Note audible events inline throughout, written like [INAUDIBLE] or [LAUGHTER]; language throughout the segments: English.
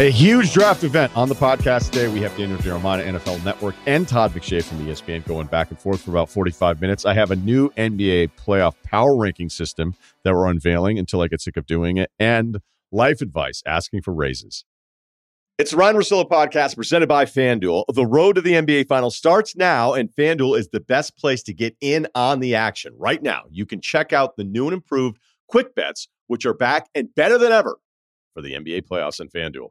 A huge draft event on the podcast today. We have Daniel Jeremiah, NFL Network, and Todd McShay from ESPN going back and forth for about 45 minutes. I have a new NBA playoff power ranking system that we're unveiling until I get sick of doing it, and life advice asking for raises. It's the Ryen Russillo podcast presented by FanDuel. The road to the NBA Finals starts now, and FanDuel is the best place to get in on the action. Right now, you can check out the new and improved Quick Bets, which are back and better than ever for the NBA playoffs and FanDuel.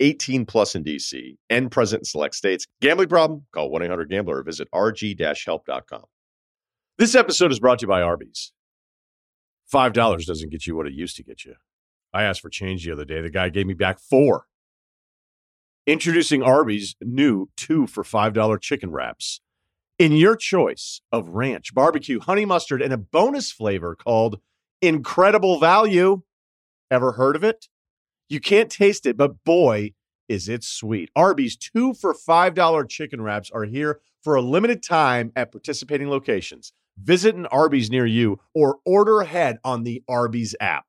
18 plus in DC and present in select states. Gambling problem? Call 1 800 Gambler or visit rg help.com. This episode is brought to you by Arby's. $5 doesn't get you what it used to get you. I asked for change the other day. The guy gave me back four. Introducing Arby's new two for $5 chicken wraps in your choice of ranch, barbecue, honey mustard, and a bonus flavor called Incredible Value. Ever heard of it? You can't taste it, but boy, is it sweet. Arby's two for $5 chicken wraps are here for a limited time at participating locations. Visit an Arby's near you or order ahead on the Arby's app.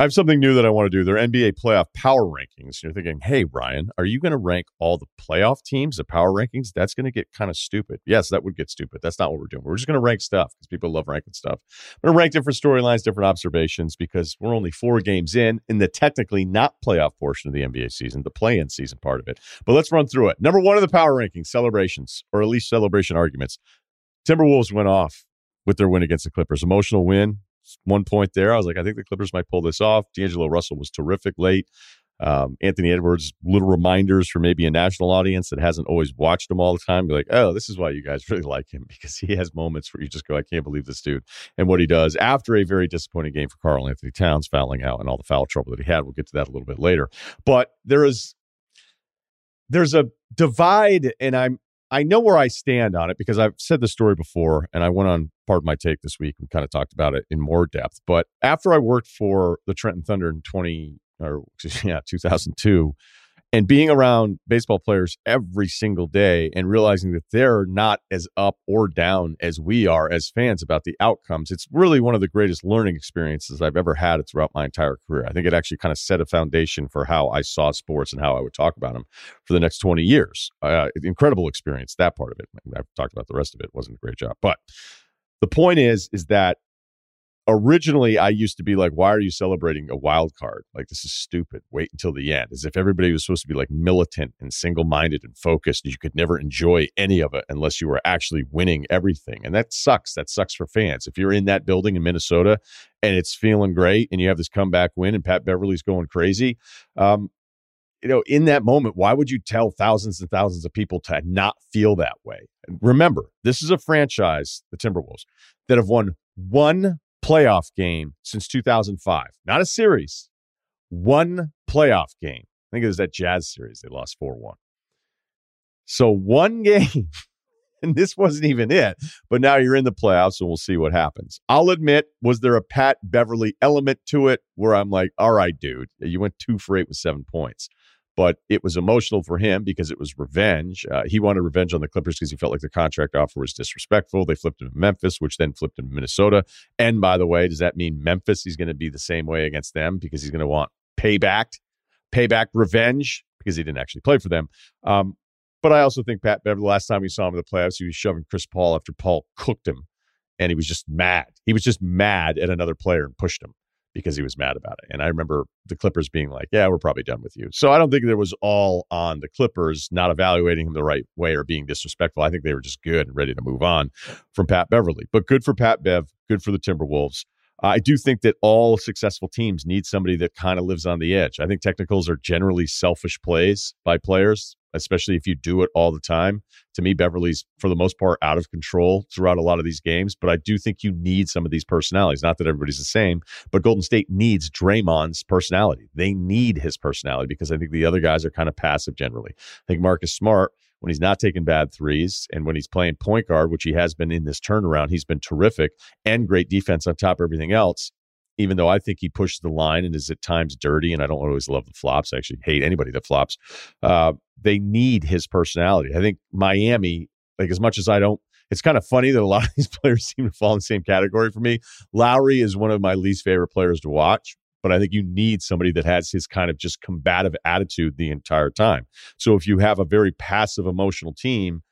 I have something new that I want to do. They're NBA playoff power rankings. You're thinking, hey, Ryen, are you going to rank all the playoff teams, the power rankings? That's going to get kind of stupid. Yes, that would get stupid. That's not what we're doing. We're just going to rank stuff because people love ranking stuff. We're going to rank different storylines, different observations because we're only four games in in the technically not playoff portion of the NBA season, the play in season part of it. But let's run through it. Number one of the power rankings, celebrations, or at least celebration arguments. Timberwolves went off with their win against the Clippers. Emotional win, one point there. I was like, I think the Clippers might pull this off. D'Angelo Russell was terrific late. Um, Anthony Edwards, little reminders for maybe a national audience that hasn't always watched him all the time. Be like, oh, this is why you guys [LAUGHS] really like him because he has moments where you just go, I can't believe this dude and what he does after a very disappointing game for Karl-Anthony Towns fouling out and all the foul trouble that he had. We'll get to that a little bit later. But there is there's a divide, and I'm I know where I stand on it because I've said the story before and I went on part of my take this week. We kind of talked about it in more depth. But after I worked for the Trenton Thunder in 20 or [LAUGHS] yeah, 2002, and being around baseball players every single day and realizing that they're not as up or down as we are as fans about the outcomes it's really one of the greatest learning experiences i've ever had throughout my entire career. I think it actually kind of set a foundation for how i saw sports and how i would talk about them for the next 20 years. Uh, incredible experience that part of it. I've talked about the rest of it. it wasn't a great job. But the point is is that originally I used to be like, why are you celebrating a wild card? Like, this is stupid. Wait until the end. As if everybody was supposed to be like militant and single minded and focused. You could never enjoy any of it unless you were actually winning everything. And that sucks. That sucks for fans. If you're in that building in Minnesota and it's feeling great and you have this comeback win and Pat Beverley's going crazy, um, you know, in that moment, why would you tell thousands and thousands of people to not feel that way? remember, this is a franchise, the Timberwolves, that have won one playoff game since 2005. Not a series, one playoff game. I think it was that Jazz series. They lost 4 1. So one [LAUGHS] game, and this wasn't even it, but now you're in the playoffs and we'll see what happens. I'll admit, was there a Pat Beverley element to it where I'm like, all right, dude, you went two for eight with seven points but it was emotional for him because it was revenge. Uh, he wanted revenge on the Clippers because he felt like the contract offer was disrespectful. They flipped him to Memphis, which then flipped him to Minnesota. And by the way, does that mean Memphis? He's going to be the same way against them because he's going to want payback, payback revenge because he didn't actually play for them. Um, but I also think Pat the last time we saw him in the playoffs, he was shoving Chris Paul after Paul cooked him, and he was just mad. He was just mad at another player and pushed him because he was mad about it. And I remember the Clippers being like, yeah, we're probably done with you. So I don't think there was all on the Clippers not evaluating him the right way or being disrespectful. I think they were just good and ready to move on from Pat Beverley. But good for Pat Bev, good for the Timberwolves. I do think that all successful teams need somebody that kind of lives on the edge. I think technicals are generally selfish plays by players. Especially if you do it all the time. To me, Beverley's for the most part out of control throughout a lot of these games, but I do think you need some of these personalities. Not that everybody's the same, but Golden State needs Draymond's personality. They need his personality because I think the other guys are kind of passive generally. I think Marcus Smart when he's not taking bad threes and when he's playing point guard, which he has been in this turnaround, he's been terrific and great defense on top of everything else even though I think he pushes the line and is at times dirty, and I don't always love the flops. I actually hate anybody that flops. Uh, they need his personality. I think Miami, like as much as I don't, it's kind of funny that a lot of [LAUGHS] these players seem to fall in the same category for me. Lowry is one of my least favorite players to watch, but I think you need somebody that has his kind of just combative attitude the entire time. So if you have a very passive emotional team,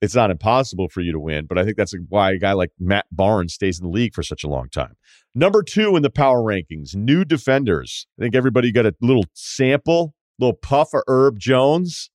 it's not impossible for you to win, but I think that's why a guy like Matt Barnes stays in the league for such a long time. Number two in the power rankings, new defenders. I think everybody got a little sample, little puff of Herb Jones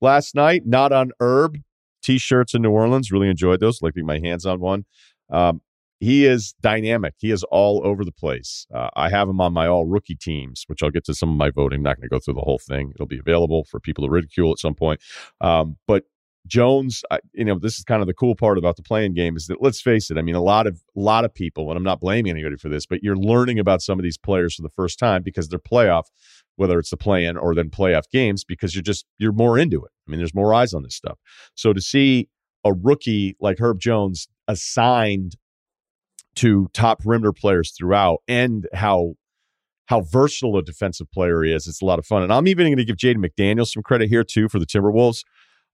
last night. Not on Herb t-shirts in New Orleans. Really enjoyed those. Like my hands on one. Um, he is dynamic. He is all over the place. Uh, I have him on my all rookie teams, which I'll get to some of my voting. I'm not going to go through the whole thing. It'll be available for people to ridicule at some point. Um, but Jones, you know, this is kind of the cool part about the playing game is that let's face it. I mean, a lot of a lot of people, and I'm not blaming anybody for this, but you're learning about some of these players for the first time because they're playoff, whether it's the play-in or then playoff games, because you're just you're more into it. I mean, there's more eyes on this stuff. So to see a rookie like Herb Jones assigned to top perimeter players throughout, and how how versatile a defensive player he is, it's a lot of fun. And I'm even going to give Jaden McDaniels some credit here too for the Timberwolves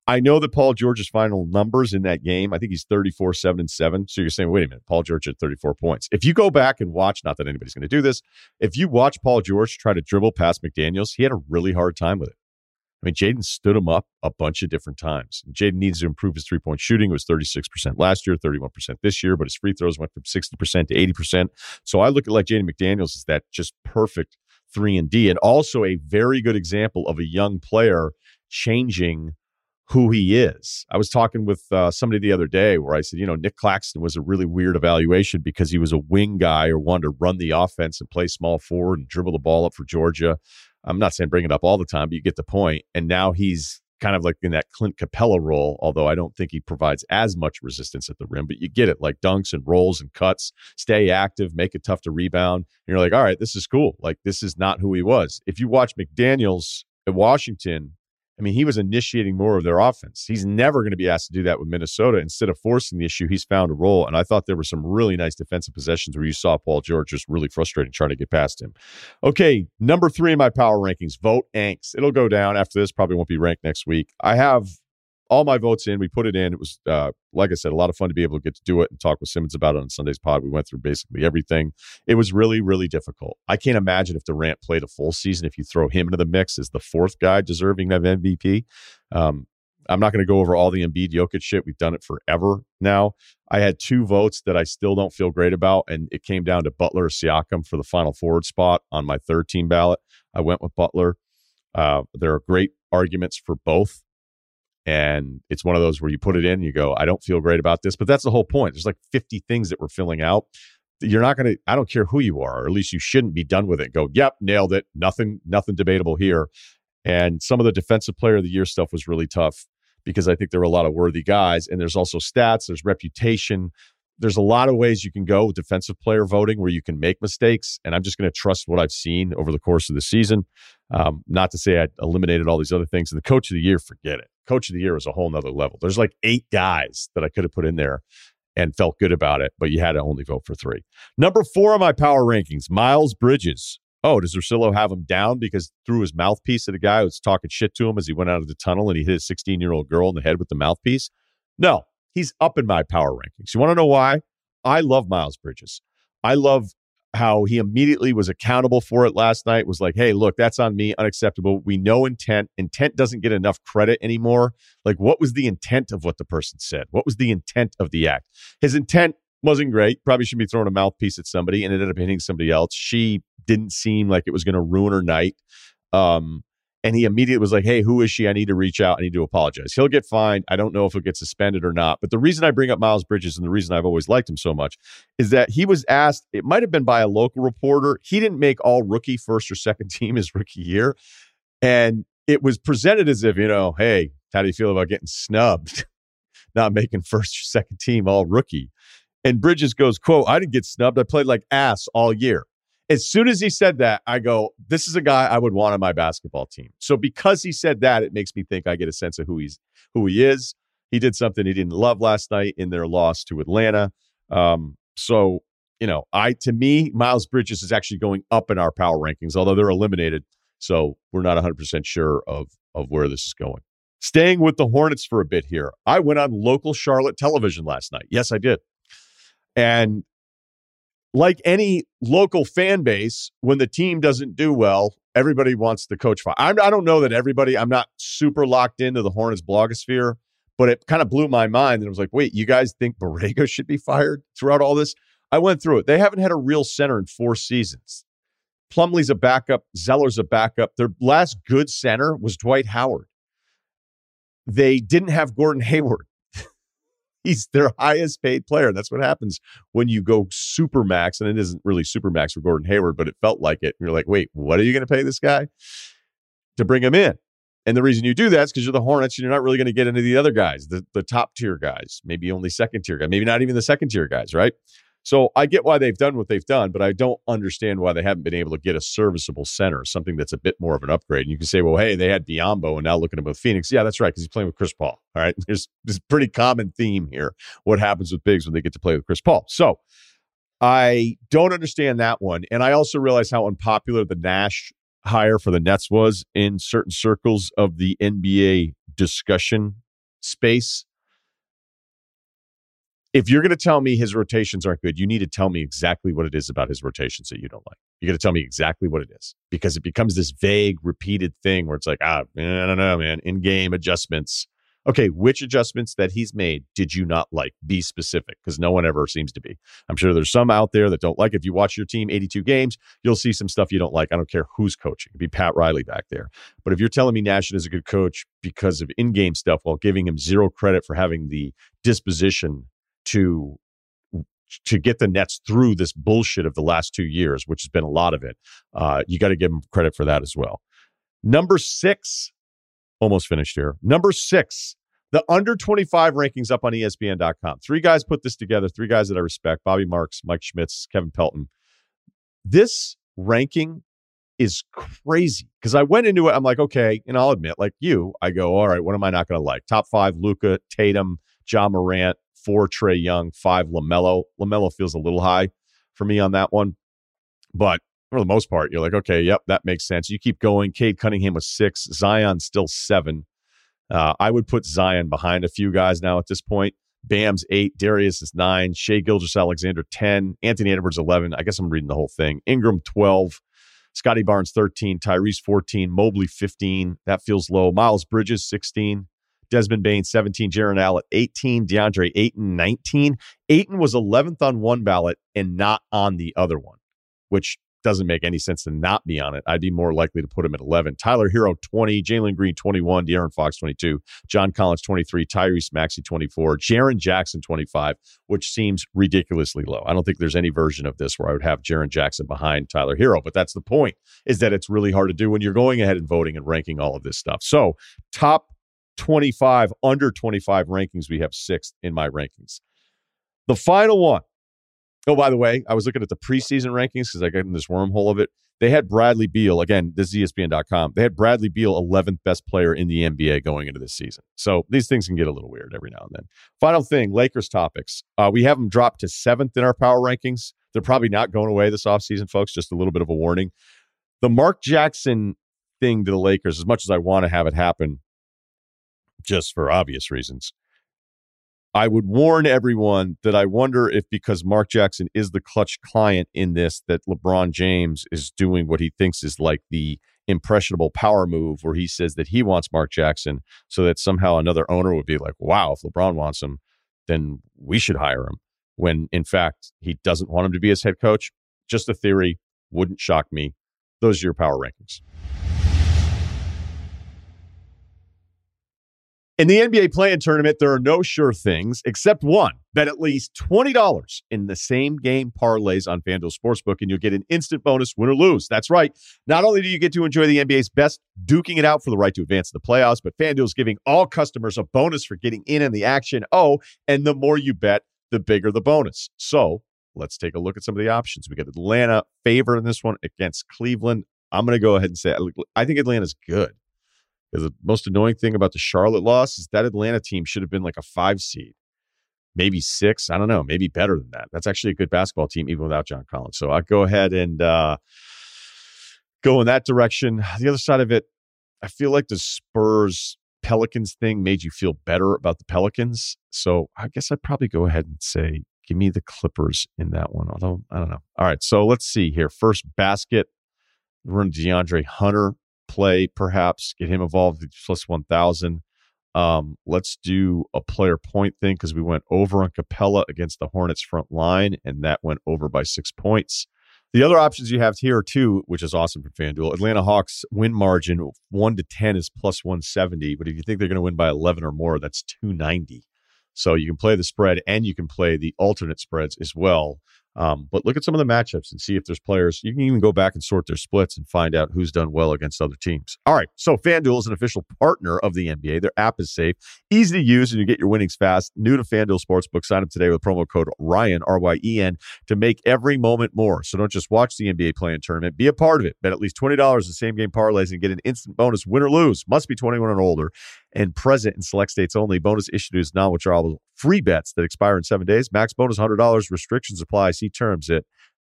I know that Paul George's final numbers in that game, I think he's 34, 7, and 7. So you're saying, wait a minute, Paul George had 34 points. If you go back and watch, not that anybody's going to do this, if you watch Paul George try to dribble past McDaniels, he had a really hard time with it. I mean, Jaden stood him up a bunch of different times. Jaden needs to improve his three point shooting. It was 36% last year, 31% this year, but his free throws went from 60% to 80%. So I look at like Jaden McDaniels as that just perfect three and D, and also a very good example of a young player changing who he is. I was talking with uh, somebody the other day where I said, you know, Nick Claxton was a really weird evaluation because he was a wing guy or wanted to run the offense and play small forward and dribble the ball up for Georgia. I'm not saying bring it up all the time, but you get the point. And now he's kind of like in that Clint Capela role, although I don't think he provides as much resistance at the rim, but you get it like dunks and rolls and cuts, stay active, make it tough to rebound. And you're like, all right, this is cool. Like, this is not who he was. If you watch McDaniels at Washington, I mean, he was initiating more of their offense. He's never going to be asked to do that with Minnesota. Instead of forcing the issue, he's found a role. And I thought there were some really nice defensive possessions where you saw Paul George just really frustrating trying to get past him. Okay, number three in my power rankings, vote Angst. It'll go down after this, probably won't be ranked next week. I have all my votes in. We put it in. It was, uh, like I said, a lot of fun to be able to get to do it and talk with Simmons about it on Sunday's pod. We went through basically everything. It was really, really difficult. I can't imagine if Durant played a full season, if you throw him into the mix as the fourth guy deserving of MVP. Um, I'm not going to go over all the Embiid Jokic shit. We've done it forever now. I had two votes that I still don't feel great about, and it came down to Butler or Siakam for the final forward spot on my third team ballot. I went with Butler. Uh, there are great arguments for both. And it's one of those where you put it in, you go, I don't feel great about this. But that's the whole point. There's like 50 things that we're filling out. You're not going to, I don't care who you are, or at least you shouldn't be done with it. Go, yep, nailed it. Nothing, nothing debatable here. And some of the defensive player of the year stuff was really tough because I think there were a lot of worthy guys. And there's also stats, there's reputation. There's a lot of ways you can go with defensive player voting where you can make mistakes. And I'm just going to trust what I've seen over the course of the season. Um, not to say I eliminated all these other things. And the coach of the year, forget it coach of the year is a whole nother level. There's like eight guys that I could have put in there and felt good about it, but you had to only vote for three. Number four on my power rankings, Miles Bridges. Oh, does Russillo have him down because threw his mouthpiece at a guy who was talking shit to him as he went out of the tunnel and he hit a 16 year old girl in the head with the mouthpiece? No, he's up in my power rankings. You want to know why? I love Miles Bridges. I love how he immediately was accountable for it last night was like hey look that's on me unacceptable. We know intent. Intent doesn't get enough credit anymore. Like what was the intent of what the person said? What was the intent of the act? His intent wasn't great. Probably should be throwing a mouthpiece at somebody and ended up hitting somebody else. She didn't seem like it was going to ruin her night. Um and he immediately was like, Hey, who is she? I need to reach out. I need to apologize. He'll get fined. I don't know if he'll get suspended or not. But the reason I bring up Miles Bridges and the reason I've always liked him so much is that he was asked, it might have been by a local reporter. He didn't make all rookie first or second [LAUGHS] team his rookie year. And it was presented as if, you know, hey, how do you feel about getting snubbed? [LAUGHS] Not making first or second team all rookie. And Bridges goes, quote, I didn't get snubbed. I played like ass all year. As soon as he said that, I go, this is a guy I would want on my basketball team. So because he said that, it makes me think I get a sense of who he's who he is. He did something he didn't love last night in their loss to Atlanta. Um, so you know, I to me, Miles Bridges is actually going up in our power rankings, although they're eliminated. So we're not 100% sure of of where this is going. Staying with the Hornets for a bit here. I went on local Charlotte television last night. Yes, I did. And like any local fan base, when the team doesn't do well, everybody wants the coach fire. I'm, I don't know that everybody, I'm not super locked into the Hornets blogosphere, but it kind of blew my mind. And I was like, wait, you guys think Borrego should be fired throughout all this? I went through it. They haven't had a real center in four seasons. Plumlee's a backup. Zeller's a backup. Their last good center was Dwight Howard. They didn't have Gordon Hayward. He's their highest paid player. That's what happens when you go super max. And it isn't really super max for Gordon Hayward, but it felt like it. And You're like, wait, what are you going to pay this guy to bring him in? And the reason you do that is because you're the Hornets and you're not really going to get into the other guys, the, the top tier guys, maybe only second tier guys, maybe not even the second tier guys, right? So I get why they've done what they've done, but I don't understand why they haven't been able to get a serviceable center, something that's a bit more of an upgrade. And you can say, well, hey, they had Biyombo and now look at him with Phoenix. Yeah, that's right, because he's playing with Chris Paul. All right. [LAUGHS] There's this pretty common theme here. What happens with bigs when they get to play with Chris Paul? So I don't understand that one. And I also realize how unpopular the Nash hire for the Nets was in certain circles of the NBA discussion space if you're going to tell me his rotations aren't good, you need to tell me exactly what it is about his rotations that you don't like. You got to tell me exactly what it is because it becomes this vague, repeated thing where it's like, ah, I don't know, man, in game adjustments. Okay, which adjustments that he's made did you not like? Be specific because no one ever seems to be. I'm sure there's some out there that don't like. If you watch your team 82 games, you'll see some stuff you don't like. I don't care who's coaching. It'd be Pat Riley back there. But if you're telling me Nash is a good coach because of in game stuff while giving him zero credit for having the disposition to to get the Nets through this bullshit of the last two years, which has been a lot of it. Uh, you got to give them credit for that as well. Number six, almost finished here. Number six, the under 25 rankings up on ESPN.com. Three guys put this together, three guys that I respect Bobby Marks, Mike Schmitz, Kevin Pelton. This ranking is crazy because I went into it. I'm like, okay, and I'll admit, like you, I go, all right, what am I not going to like? Top five, Luka, Tatum, Ja Morant, four Trae Young, five LaMelo. LaMelo feels a little high for me on that one. But for the most part, you're like, okay, yep, that makes sense. You keep going. Cade Cunningham was six, Zion still seven. Uh, I would put Zion behind a few guys now at this point. Bam's eight, Darius is nine, Shai Gilgeous-Alexander 10, Anthony Edwards 11. I guess I'm reading the whole thing. Ingram 12, Scottie Barnes 13, Tyrese 14, Mobley 15. That feels low. Miles Bridges 16, Desmond Bane, 17. Jarrett Allen, 18. DeAndre Ayton, 19. Ayton was 11th on one ballot and not on the other one, which doesn't make any sense to not be on it. I'd be more likely to put him at 11. Tyler Herro, 20. Jalen Green, 21. De'Aaron Fox, 22. John Collins, 23. Tyrese Maxey, 24. Jaren Jackson, 25, which seems ridiculously low. I don't think there's any version of this where I would have Jaren Jackson behind Tyler Herro, but that's the point, is that it's really hard to do when you're going ahead and voting and ranking all of this stuff. So, top 25, under 25 rankings, we have sixth in my rankings. The final one. Oh, by the way, I was looking at the preseason rankings because I got in this wormhole of it. They had Bradley Beal, again, this is ESPN.com. They had Bradley Beal 11th best player in the NBA going into this season. So these things can get a little weird every now and then. Final thing Lakers topics. Uh, we have them dropped to seventh in our power rankings. They're probably not going away this offseason, folks. Just a little bit of a warning. The Mark Jackson thing to the Lakers, as much as I want to have it happen, just for obvious reasons. I would warn everyone that I wonder if because Mark Jackson is the Klutch client in this, that LeBron James is doing what he thinks is like the impressionable power move where he says that he wants Mark Jackson so that somehow another owner would be like, wow, if LeBron wants him, then we should hire him. When in fact, he doesn't want him to be his head coach. Just a theory, wouldn't shock me. Those are your power rankings. In the NBA play-in tournament, there are no sure things except one. Bet at least $20 in the same game parlays on FanDuel Sportsbook, and you'll get an instant bonus win or lose. That's right. Not only do you get to enjoy the NBA's best duking it out for the right to advance to the playoffs, but FanDuel's giving all customers a bonus for getting in on the action. Oh, and the more you bet, the bigger the bonus. So let's take a look at some of the options. We got Atlanta favored in this one against Cleveland. I'm going to go ahead and say I think Atlanta's good. Because the most annoying thing about the Charlotte loss is that Atlanta team should have been like a five seed, maybe six. I don't know, maybe better than that. That's actually a good basketball team, even without John Collins. So I go ahead and uh, go in that direction. The other side of it, I feel like the Spurs Pelicans thing made you feel better about the Pelicans. So I guess I'd probably go ahead and say, give me the Clippers in that one. Although I don't know. All right. So let's see here. First basket, run DeAndre Hunter play, perhaps get him involved plus 1,000. Um, let's do a player point thing because we went over on Capela against the Hornets front line, and that went over by six points. The other options you have here too, which is awesome for FanDuel, Atlanta Hawks win margin one to ten is plus one seventy, but if you think they're going to win by eleven or more, that's two ninety. So you can play the spread and you can play the alternate spreads as well. Um, but look at some of the matchups and see if there's players. You can even go back and sort their splits and find out who's done well against other teams. All right. So FanDuel is an official partner of the NBA. Their app is safe, easy to use, and you get your winnings fast. New to FanDuel Sportsbook. Sign up today with promo code Ryen, R Y E N, to make every moment more. So don't just watch the NBA play in tournament, be a part of it. Bet at least $20 in the same game parlays and get an instant bonus win or lose. Must be 21 and older and present in select states only. Bonus issued is non withdrawable free bets that expire in seven days. Max bonus $100. Restrictions apply. See terms at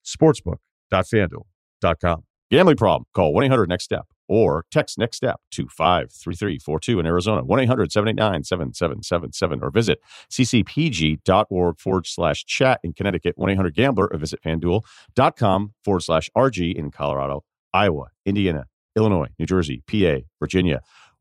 sportsbook.fanduel.com. Gambling problem? Call 1 800 NEXT STEP or text NEXT STEP to 53342 in Arizona, 1 800 789 7777, or visit ccpg.org forward slash chat in Connecticut, 1 800 Gambler, or visit fanduel.com forward slash RG in Colorado, Iowa, Indiana, Illinois, New Jersey, PA, Virginia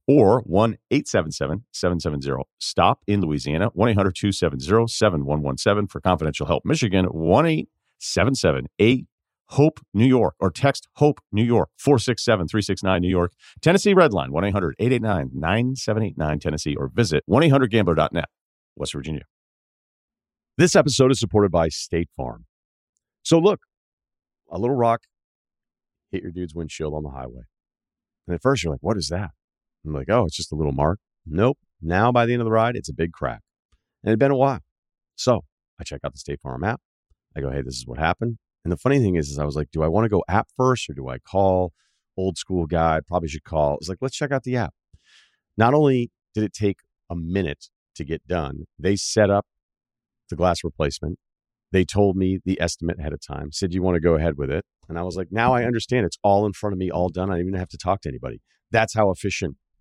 or 1 877 770 STOP in Louisiana, 1 800 270 7117 for confidential help. Michigan, 1 877 8 HOPE New York or text HOPE New York 467 369 New York. Tennessee Redline 1 800 889 9789 Tennessee or visit 1 800 gambler.net, West Virginia. This episode is supported by State Farm. So look, a little rock hit your dude's windshield on the highway. And at first you're like, what is that? I'm like, oh, it's just a little mark. Nope. Now by the end of the ride, it's a big crack. And it had been a while. So I check out the State Farm app. I go, hey, this is what happened. And the funny thing is, is I was like, do I want to go app first or do I call old school guy? Probably should call. It's like, let's check out the app. Not only did it take a minute to get done, they set up the glass replacement. They told me the estimate ahead of time, said, you want to go ahead with it? And I was like, now I understand. It's all in front of me, all done. I don't even have to talk to anybody. That's how efficient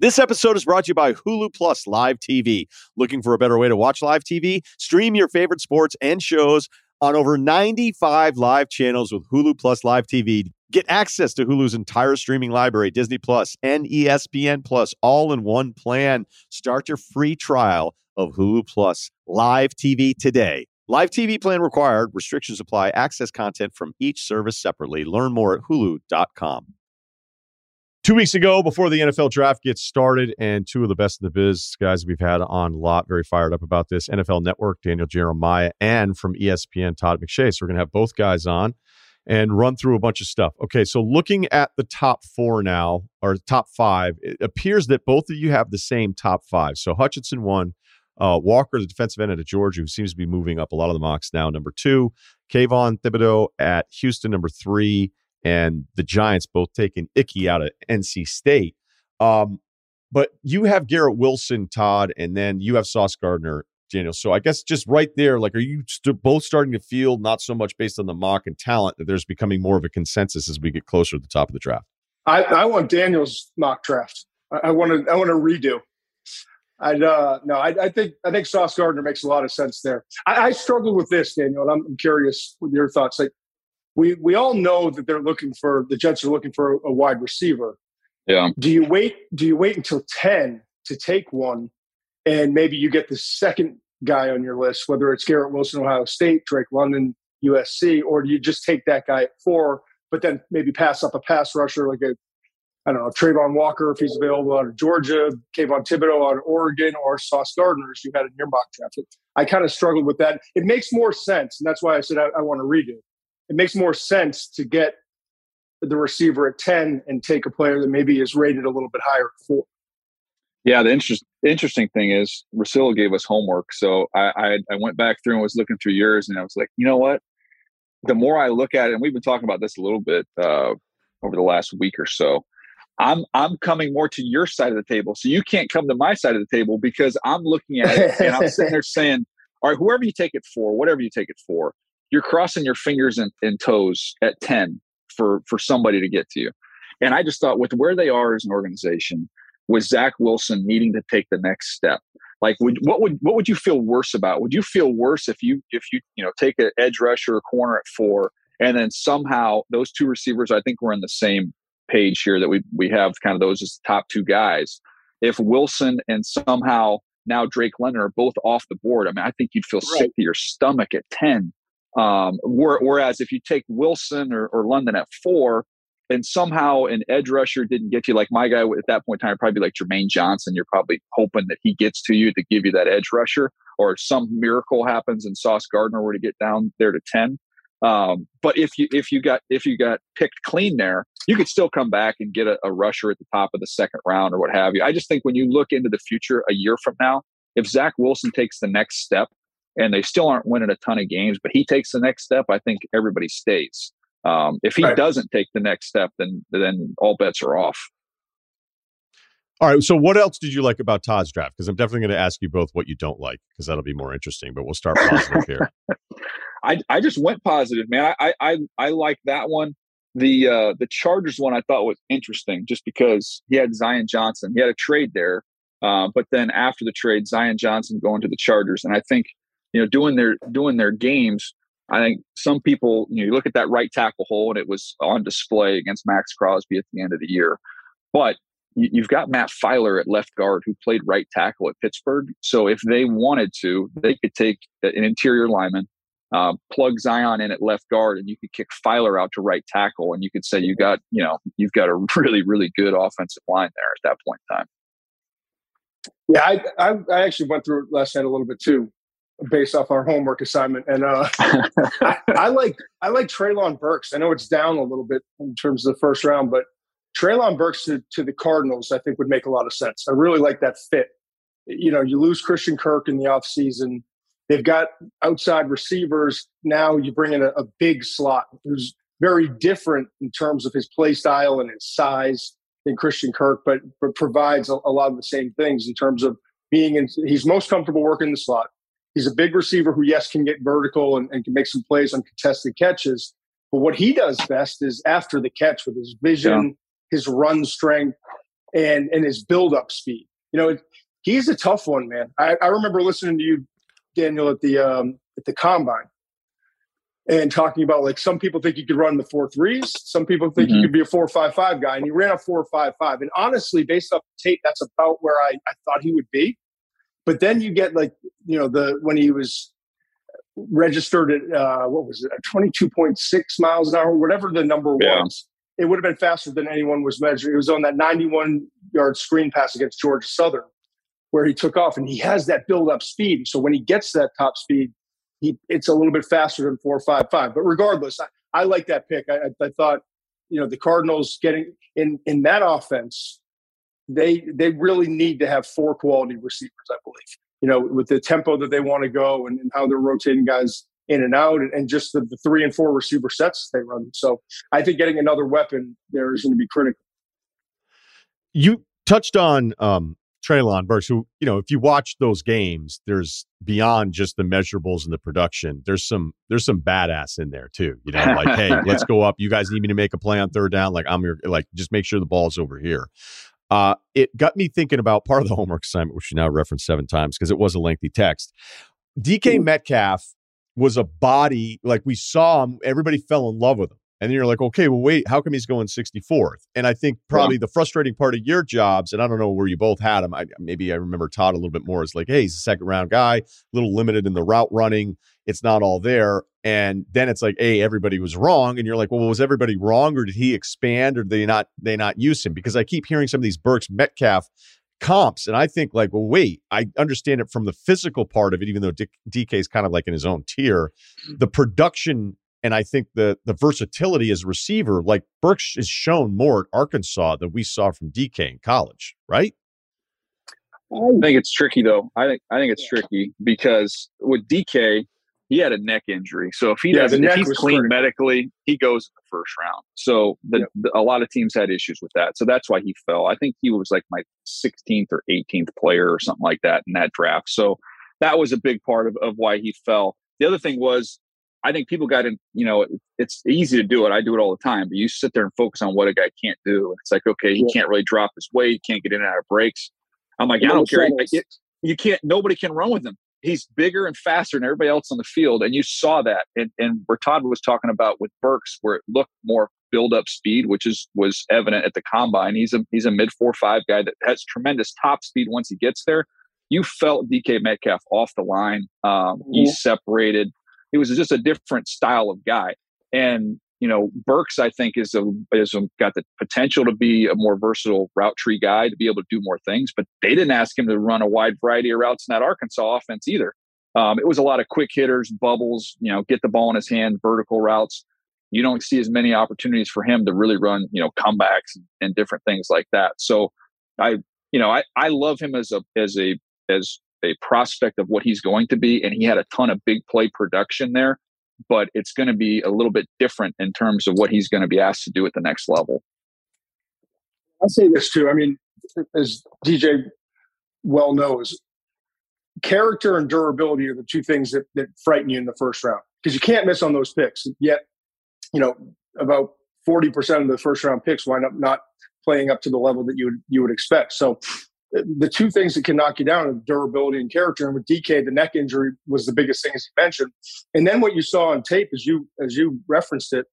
This episode is brought to you by Hulu Plus Live TV. Looking for a better way to watch live TV? Stream your favorite sports and shows on over 95 live channels with Hulu Plus Live TV. Get access to Hulu's entire streaming library, Disney Plus and ESPN Plus, all in one plan. Start your free trial of Hulu Plus Live TV today. Live TV plan required. Restrictions apply. Access content from each service separately. Learn more at hulu.com. Two weeks ago, before the NFL draft gets started, and two of the best in the biz guys we've had on lot, very fired up about this. NFL Network, Daniel Jeremiah, and from ESPN, Todd McShay. So we're going to have both guys on and run through a bunch of stuff. Okay, so looking at the top four now, or top five, it appears that both of you have the same top five. So Hutchinson one, uh, Walker, the defensive end at Georgia, who seems to be moving up a lot of the mocks now, number two. Kayvon Thibodeaux at Houston, number three and the Giants both taking Ickey out of NC State. Um, but you have Garrett Wilson, Todd, and then you have Sauce Gardner, Daniel. So I guess just right there, like, are you st- both starting to feel not so much based on the mock and talent that there's becoming more of a consensus as we get closer to the top of the draft? I, I want Daniel's mock draft. I, want to I want to redo. I uh, no, I, I, think I think Sauce Gardner makes a lot of sense there. I, I struggle with this, Daniel, and I'm, I'm, curious with your thoughts. Like, we we all know that they're looking for the Jets are looking for a wide receiver. Yeah. Do you wait? Do you wait until ten to take one, and maybe you get the second guy on your list, whether it's Garrett Wilson, Ohio State, Drake London, USC, or do you just take that guy at four, but then maybe pass up a pass rusher like a I don't know, Travon Walker, if he's available out of Georgia, Kayvon Thibodeaux out of Oregon, or Sauce Gardner, as you had in your mock draft. I kind of struggled with that. It makes more sense, and that's why I said I, I want to redo. It makes more sense to get the receiver at 10 and take a player that maybe is rated a little bit higher at four. Yeah, the interest, interesting thing is Russillo gave us homework. So I, I, I went back through and was looking through yours, and I was like, you know what? The more I look at it, and we've been talking about this a little bit uh, over the last week or so, I'm I'm coming more to your side of the table. So you can't come to my side of the table because I'm looking at it and I'm sitting there [LAUGHS] saying, all right, whoever you take it for, whatever you take it for, you're crossing your fingers and, and toes at 10 for for somebody to get to you. And I just thought with where they are as an organization, with Zach Wilson needing to take the next step, like would, what would what would you feel worse about? Would you feel worse if you if you you know take an edge rusher or a corner at four and then somehow those two receivers, I think we're in the same page here that we we have kind of those as the top two guys. If Wilson and somehow now Drake London are both off the board, I mean, I think you'd feel right. sick to your stomach at ten. Um, whereas if you take Wilson or, or London at four, and somehow an edge rusher didn't get you, like my guy at that point in time, probably like Jermaine Johnson, you're probably hoping that he gets to you to give you that edge rusher, or some miracle happens and Sauce Gardner were to get down there to ten. Um, but if you if you got if you got picked clean there, you could still come back and get a, a, rusher at the top of the second round or what have you. I just think when you look into the future a year from now, if Zach Wilson takes the next step and they still aren't winning a ton of games, but he takes the next step, I think everybody stays. Um, if he right. doesn't take the next step, then then all bets are off. All right. So, what else did you like about Todd's draft? Because I'm definitely going to ask you both what you don't like, because that'll be more interesting. But we'll start positive here. [LAUGHS] I I just went positive, man. I I I like that one. The uh the Chargers one I thought was interesting, just because he had Zion Johnson. He had a trade there, uh, but then after the trade, Zion Johnson going to the Chargers, and I think you know doing their doing their games. I think some people, you know, you look at that right tackle hole, and it was on display against Maxx Crosby at the end of the year. But you've got Matt Feiler at left guard who played right tackle at Pittsburgh. So if they wanted to, they could take an interior lineman, uh, plug Zion in at left guard, and you could kick Feiler out to right tackle, and you could say you got you know you've got a [LAUGHS] really really good offensive line there at that point in time. Yeah, I I, I actually went through it last night a little bit too, based off our homework assignment, and uh, [LAUGHS] I, I like I like Treylon Burks. I know it's down a little bit in terms of the first round, but Treylon Burks to, to the Cardinals, I think, would make a lot of sense. I really like that fit. You know, you lose Christian Kirk in the offseason. They've got outside receivers. Now you bring in a, a big slot who's very different in terms of his play style and his size than Christian Kirk, but, but provides a, a lot of the same things in terms of being in. He's most comfortable working the slot. He's a big receiver who, yes, can get vertical and, and can make some plays on contested catches. But what he does best is after the catch with his vision, his run strength, and and his build up speed. You know, he's a tough one, man. I, I remember listening to you, Daniel, at the um, at the combine, and talking about like some people think you could run the four threes, some people think mm-hmm. you could be a four five five guy, and he ran a four five five. And honestly, based off the tape, that's about where I, I thought he would be. But then you get like you know the when he was registered at uh, what was it, twenty two point six miles an hour, whatever the number yeah. was it would have been faster than anyone was measuring. It was on that 91 yard screen pass against Georgia Southern where he took off and he has that build up speed. So when he gets that top speed, he it's a little bit faster than 455. But regardless, I, I like that pick. I, I thought, you know, the Cardinals getting in in that offense, they they really need to have four quality receivers, I believe. You know, with the tempo that they want to go and, and how they're rotating guys in and out and, and just the, the, three and four receiver sets they run. So I think getting another weapon there is going to be critical. You touched on um, Treylon Burks, who, you know, if you watch those games, there's beyond just the measurables and the production. There's some there's some badass in there too. You know, like, hey, [LAUGHS] let's go up. You guys need me to make a play on third down. Like I'm your like just make sure the ball's over here. Uh, it got me thinking about part of the homework assignment, which you now referenced seven times because it was a lengthy text. DK Metcalf was a body like we saw him, everybody fell in love with him. And then you're like, okay, well, wait, how come he's going 64th? And I think probably yeah. the frustrating part of your jobs, and I don't know where you both had him. I, maybe I remember Todd a little bit more. Is like, hey, he's a second round guy, a little limited in the route running. It's not all there. And then it's like, hey, everybody was wrong. And you're like, well, was everybody wrong, or did he expand, or did they not they not use him? Because I keep hearing some of these Burks Metcalf comps. And I think like, well, wait, I understand it from the physical part of it, even though DK is kind of like in his own tier. Mm. The production and I think the the versatility as a receiver, like Burks is shown more at Arkansas than we saw from DK in college, right? I think it's tricky though. I think I think it's tricky because with DK, he had a neck injury. So if he yeah, doesn't, if he's clean critical. medically, he goes in the first round. So the, yeah. the, a lot of teams had issues with that. So that's why he fell. I think he was like my 16th or 18th player or something like that in that draft. So that was a big part of, of why he fell. The other thing was, I think people got in, you know, it's easy to do it. I do it all the time, but you sit there and focus on what a guy can't do. It's like, okay, he yeah. can't really drop his weight, can't get in and out of breaks. I'm like, I don't care. you can't, nobody can run with him he's bigger and faster than everybody else on the field. And you saw that. And, and where Todd was talking about with Burks, where it looked more build up speed, which is was evident at the combine. He's a he's a mid four five guy that has tremendous top speed once he gets there. You felt DK Metcalf off the line. Um, mm-hmm. He's separated. He was just a different style of guy. And you know, Burks, I think, is a, is a, got the potential to be a more versatile route tree guy to be able to do more things. But they didn't ask him to run a wide variety of routes in that Arkansas offense either. Um, it was a lot of quick hitters, bubbles, you know, get the ball in his hand, vertical routes. You don't see as many opportunities for him to really run, you know, comebacks and, different things like that. So, I, you know, I I love him as a as a as a prospect of what he's going to be, and he had a ton of big play production there but it's going to be a little bit different in terms of what he's going to be asked to do at the next level. I'll say this too. I mean, as DJ well knows, character and durability are the two things that, that frighten you in the first round because you can't miss on those picks. Yet, you know, about 40% of the first round picks wind up not playing up to the level that you would, you would expect. So the two things that can knock you down are durability and character. And with DK, the neck injury was the biggest thing as you mentioned. And then what you saw on tape, as you as you referenced it,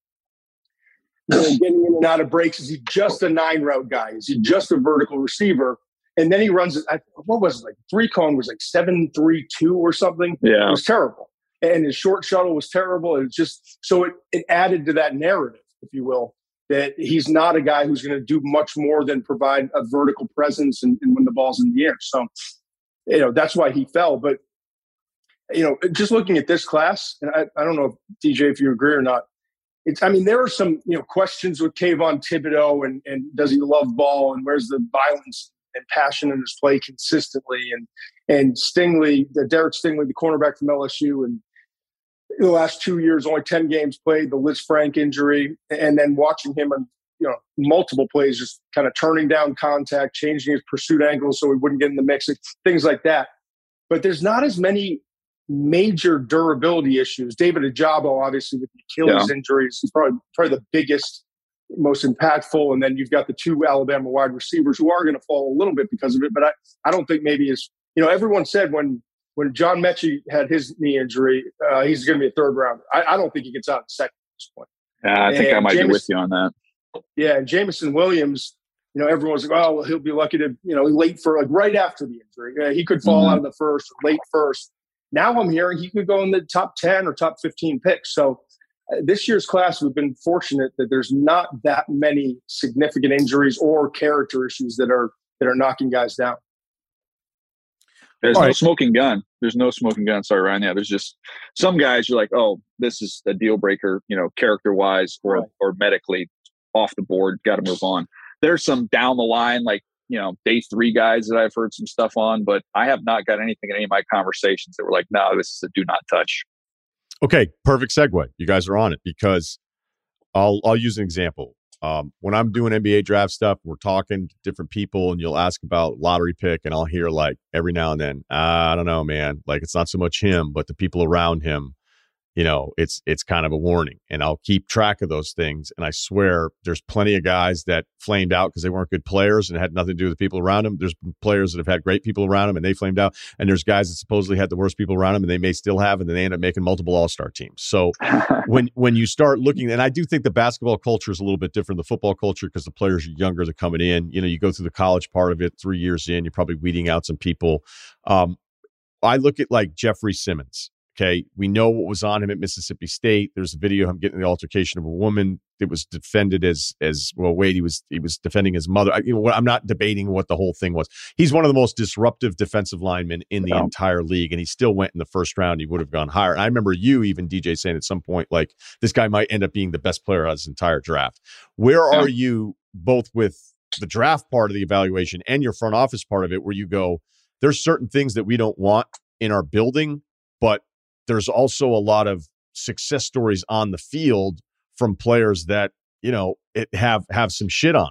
you know, getting in and out of breaks. Is he just a nine route guy? Is he just a vertical receiver? And then he runs. It. What was it like? Three cone was like seven three two or something. Yeah, it was terrible. And his short shuttle was terrible. It just so it it added to that narrative, if you will, that he's not a guy who's going to do much more than provide a vertical presence and, and, when the ball's in the air. So, you know, that's why he fell. But, you know, just looking at this class, and I, I don't know, if, DJ, if you agree or not, it's, I mean, there are some, you know, questions with Kayvon Thibodeaux and, and does he love ball and where's the violence and passion in his play consistently and, and Stingley, the Derek Stingley, the cornerback from LSU and, the last two years, only 10 games played, the Lisfranc injury, and then watching him on you know multiple plays, just kind of turning down contact, changing his pursuit angles so he wouldn't get in the mix, things like that. But there's not as many major durability issues. David Ojabo, obviously, with the Achilles yeah. injuries, is probably probably the biggest, most impactful. And then you've got the two Alabama wide receivers who are going to fall a little bit because of it. But I, I don't think maybe as you know, everyone said when when John Metchie had his knee injury, uh, he's going to be a third rounder. I, I, don't think he gets out in second at this point. Yeah, I think and I might James, be with you on that. Yeah, and Jameson Williams, you know, everyone's like, oh, well, he'll be lucky to, you know, late for like right after the injury. he could fall mm-hmm. out of the first or late first. Now I'm hearing he could go in the top 10 or top 15 picks. So uh, this year's class, we've been fortunate that there's not that many significant injuries or character issues that are that are knocking guys down. There's All no right. smoking gun. There's no smoking gun. Sorry, Ryen. Yeah, there's just some guys you're like, oh, this is a deal breaker, you know, character wise or right. or medically off the board. Got to move on. There's some down the line, like you know, day three guys that I've heard some stuff on, but I have not got anything in any of my conversations that were like, no, this is a do not touch. Okay, perfect segue. You guys are on it because I'll I'll use an example. Um, when I'm doing NBA draft stuff, we're talking to different people, and you'll ask about lottery pick, and I'll hear like every now and then, I don't know, man. Like it's not so much him, but the people around him. You know, it's it's kind of a warning. And I'll keep track of those things. And I swear there's plenty of guys that flamed out because they weren't good players and had nothing to do with the people around them. There's players that have had great people around them and they flamed out. And there's guys that supposedly had the worst people around them and they may still have, and then they end up making multiple all-star teams. So [LAUGHS] when when you start looking, and I do think the basketball culture is a little bit different, the football culture, because the players are younger, they're coming in. You know, you go through the college part of it, three years in, you're probably weeding out some people. Um, I look at like Jeffrey Simmons. Okay. We know what was on him at Mississippi State. There's a video of him getting the altercation of a woman. that was defended as, as well, wait, he was, he was defending his mother. I, you know, I'm not debating what the whole thing was. He's one of the most disruptive defensive linemen in the yeah. entire league. And he still went in the first round. He would have gone higher. And I remember you even DJ saying at some point, like this guy might end up being the best player of his entire draft. Where yeah. are you both with the draft part of the evaluation and your front office part of it, where you go, there's certain things that we don't want in our building, but there's also a lot of success stories on the field from players that you know it have have some shit on.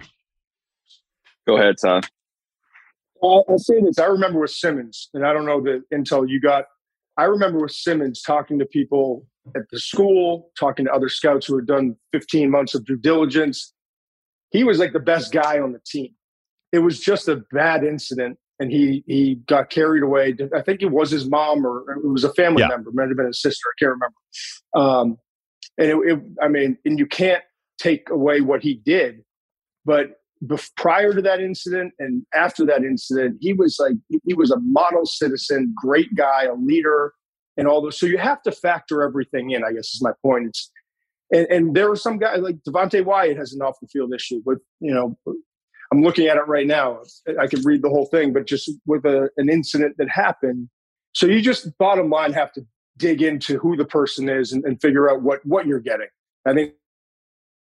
Go ahead, Todd. Well, I'll say this. I remember with Simmons, and I don't know the intel you got. I remember with Simmons talking to people at the school, talking to other scouts who had done 15 months of due diligence. He was like the best guy on the team. It was just a bad incident and he he got carried away. I think it was his mom or it was a family yeah. member, might have been his sister. I can't remember. Um, and it, it, I mean, and you can't take away what he did, but bef- prior to that incident and after that incident, he was like he was a model citizen, great guy, a leader, and all those. So you have to factor everything in. I guess is my point. It's and, and there were some guys like Devonte Wyatt has an off the field issue with you know I'm looking at it right now. I could read the whole thing, but just with a, an incident that happened. So you just bottom line have to dig into who the person is and, and figure out what what you're getting. I think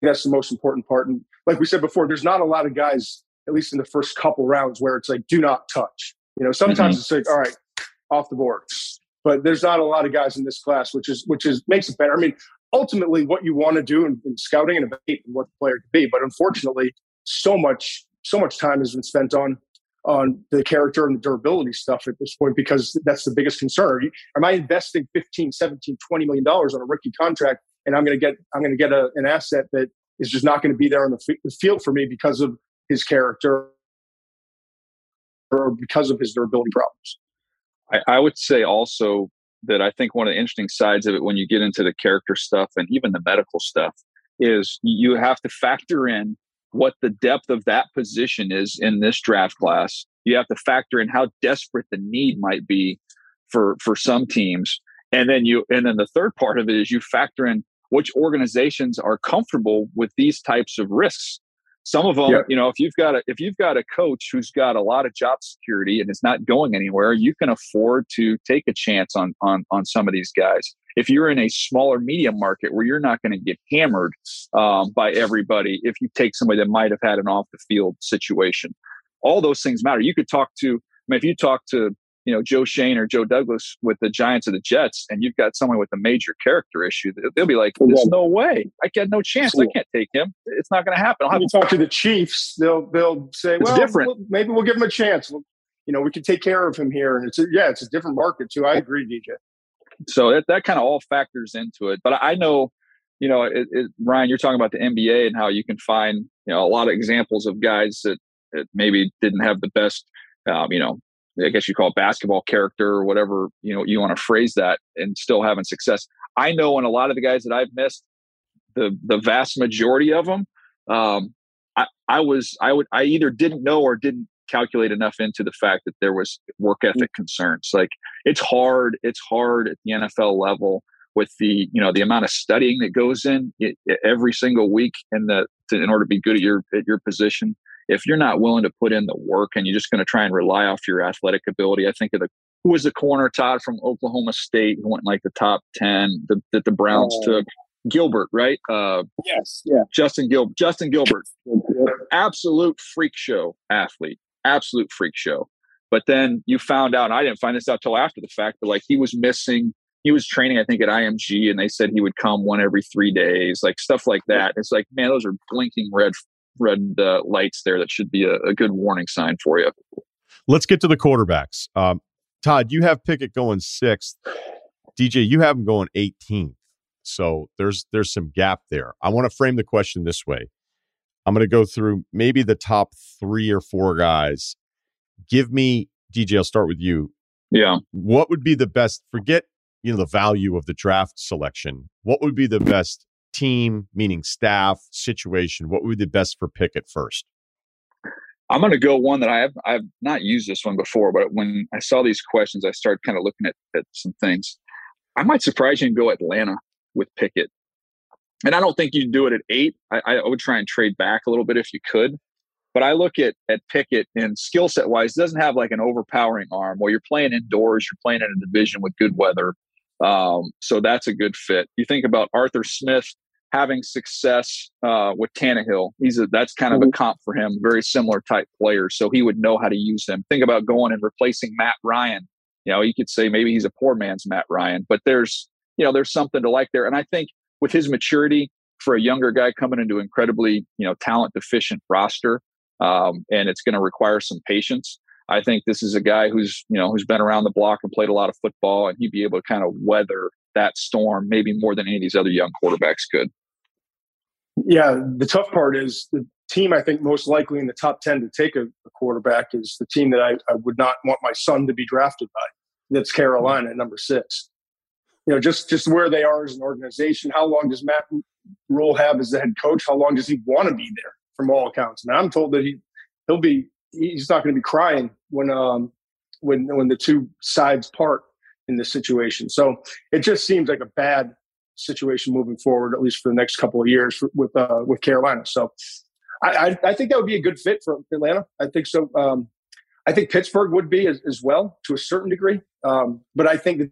that's the most important part. And like we said before, there's not a lot of guys, at least in the first couple rounds, where it's like do not touch. You know, sometimes mm-hmm. it's like all right, off the board. But there's not a lot of guys in this class, which is which is makes it better. I mean, ultimately, what you want to do in, in scouting and evaluating what the player could be. But unfortunately, so much so much time has been spent on on the character and the durability stuff at this point because that's the biggest concern. Am I investing 15, 17, 20 million dollars on a rookie contract and I'm going to get I'm going to get a, an asset that is just not going to be there on the, f- the field for me because of his character or because of his durability problems. I, I would say also that I think one of the interesting sides of it when you get into the character stuff and even the medical stuff is you have to factor in what the depth of that position is in this draft class. You have to factor in how desperate the need might be for for some teams. And then you and then the third part of it is you factor in which organizations are comfortable with these types of risks. Some of them, yeah. you know, if you've got a if you've got a coach who's got a lot of job security and is not going anywhere, you can afford to take a chance on on on some of these guys if you're in a smaller medium market where you're not going to get hammered um, by everybody if you take somebody that might have had an off the field situation all those things matter you could talk to I mean, if you talk to you know Joe Schoen or Joe Douglas with the Giants or the Jets, and you've got someone with a major character issue, they'll be like, "There's no way. I get no chance. I can't take him. It's not going to happen." I'll have you talk to the Chiefs, they'll they'll say, "Well, different. Maybe we'll give him a chance. We'll, you know, we can take care of him here." And it's a, yeah, it's a different market too. I agree, DJ so that, that kind of all factors into it. But I know, you know, it, it, Ryen, you're talking about the NBA and how you can find, you know, a lot of examples of guys that, that maybe didn't have the best, um, you know, I guess you call it basketball character or whatever, you know, you want to phrase that and still having success. I know in a lot of the guys that I've missed, the the vast majority of them, um, I, I was I would I either didn't know or didn't calculate enough into the fact that there was work mm. ethic concerns. Like it's hard, it's hard at the NFL level with the you know the amount of studying that goes in it, every single week in the to, in order to be good at your at your position. If you're not willing to put in the work and you're just going to try and rely off your athletic ability, I think of the who was the corner Todd from Oklahoma State who went like the top ten the, that the Browns oh. took. Gilbert, right? Uh, yes, yeah. Justin Gil Justin Gilbert, absolute freak show athlete absolute freak show. But then you found out, I didn't find this out till after the fact, but like he was missing, he was training, I think, at IMG, and they said he would come one every three days, like stuff like that. It's like, man, those are blinking red red uh, lights there that should be a, a, good warning sign for you. Let's get to the quarterbacks. Um, Todd, you have Pickett going sixth. DJ, you have him going 18th. So there's there's some gap there. I want to frame the question this way. I'm going to go through maybe the top three or four guys. Give me DJ. I'll start with you. Yeah. What would be the best? Forget you know the value of the draft selection. What would be the best team, meaning staff, situation? What would be the best for Pickett first? I'm going to go one that I have I've not used this one before, but when I saw these questions, I started kind of looking at, at some things. I might surprise you and go Atlanta with Pickett. And I don't think you'd do it at eight. I, I would try and trade back a little bit if you could. But I look at at Pickett and skill set wise, doesn't have like an overpowering arm. Well, you're playing indoors, you're playing in a division with good weather. Um, so that's a good fit. You think about Arthur Smith having success uh, with Tannehill. He's a, that's kind of a mm-hmm. comp for him. Very similar type player, so he would know how to use them. Think about going and replacing Matt Ryan. You know, you could say maybe he's a poor man's Matt Ryan, but there's you know there's something to like there. And I think with his maturity for a younger guy coming into incredibly you know talent deficient roster, um, and it's going to require some patience. I think this is a guy who's you know who's been around the block and played a lot of football, and he'd be able to kind of weather that storm maybe more than any of these other young quarterbacks could. Yeah, the tough part is the team I think most likely in the top 10 to take a, a quarterback is the team that I, I, would not want my son to be drafted by. That's Carolina at number six. You know, just just where they are as an organization. How long does Matt Rhule have as the head coach? How long does he want to be there? From all accounts, and I'm told that he he'll be he's not going to be crying when um when when the two sides part in this situation. So it just seems like a bad situation moving forward, at least for the next couple of years with uh, with Carolina. So I, I, I, think that would be a good fit for Atlanta. I think so. Um, I think Pittsburgh would be as, as well to a certain degree, um, but I think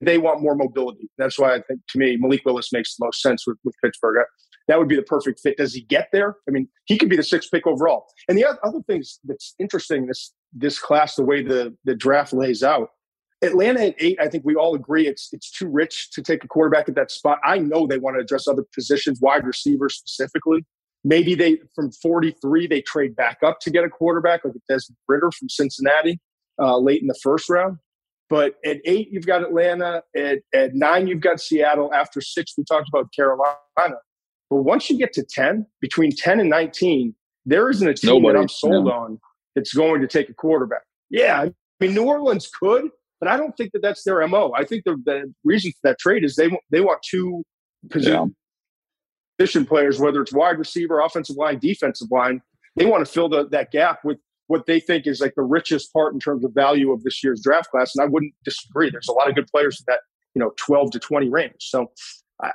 they want more mobility. That's why I think to me Malik Willis makes the most sense with, with Pittsburgh. That would be the perfect fit. Does he get there? I mean, he could be the sixth pick overall. And the other things that's interesting this this class, the way the the draft lays out, Atlanta at eight, I think we all agree it's it's too rich to take a quarterback at that spot. I know they want to address other positions, wide receivers specifically. Maybe they from 43 they trade back up to get a quarterback like Desmond Ridder from Cincinnati uh, late in the first round. But at eight you've got Atlanta. At at nine you've got Seattle. After six we talked about Carolina. But once you get to 10, between 10 and 19, there isn't a team Nobody, that I'm sold no. on that's going to take a quarterback. Yeah, I mean New Orleans could, but I don't think that that's their mo. I think the, the reason for that trade is they they want two position yeah. players, whether it's wide receiver, offensive line, defensive line. They want to fill the, that gap with what they think is like the richest part in terms of value of this year's draft class. And I wouldn't disagree. There's a lot of good players in that you know 12 to 20 range. So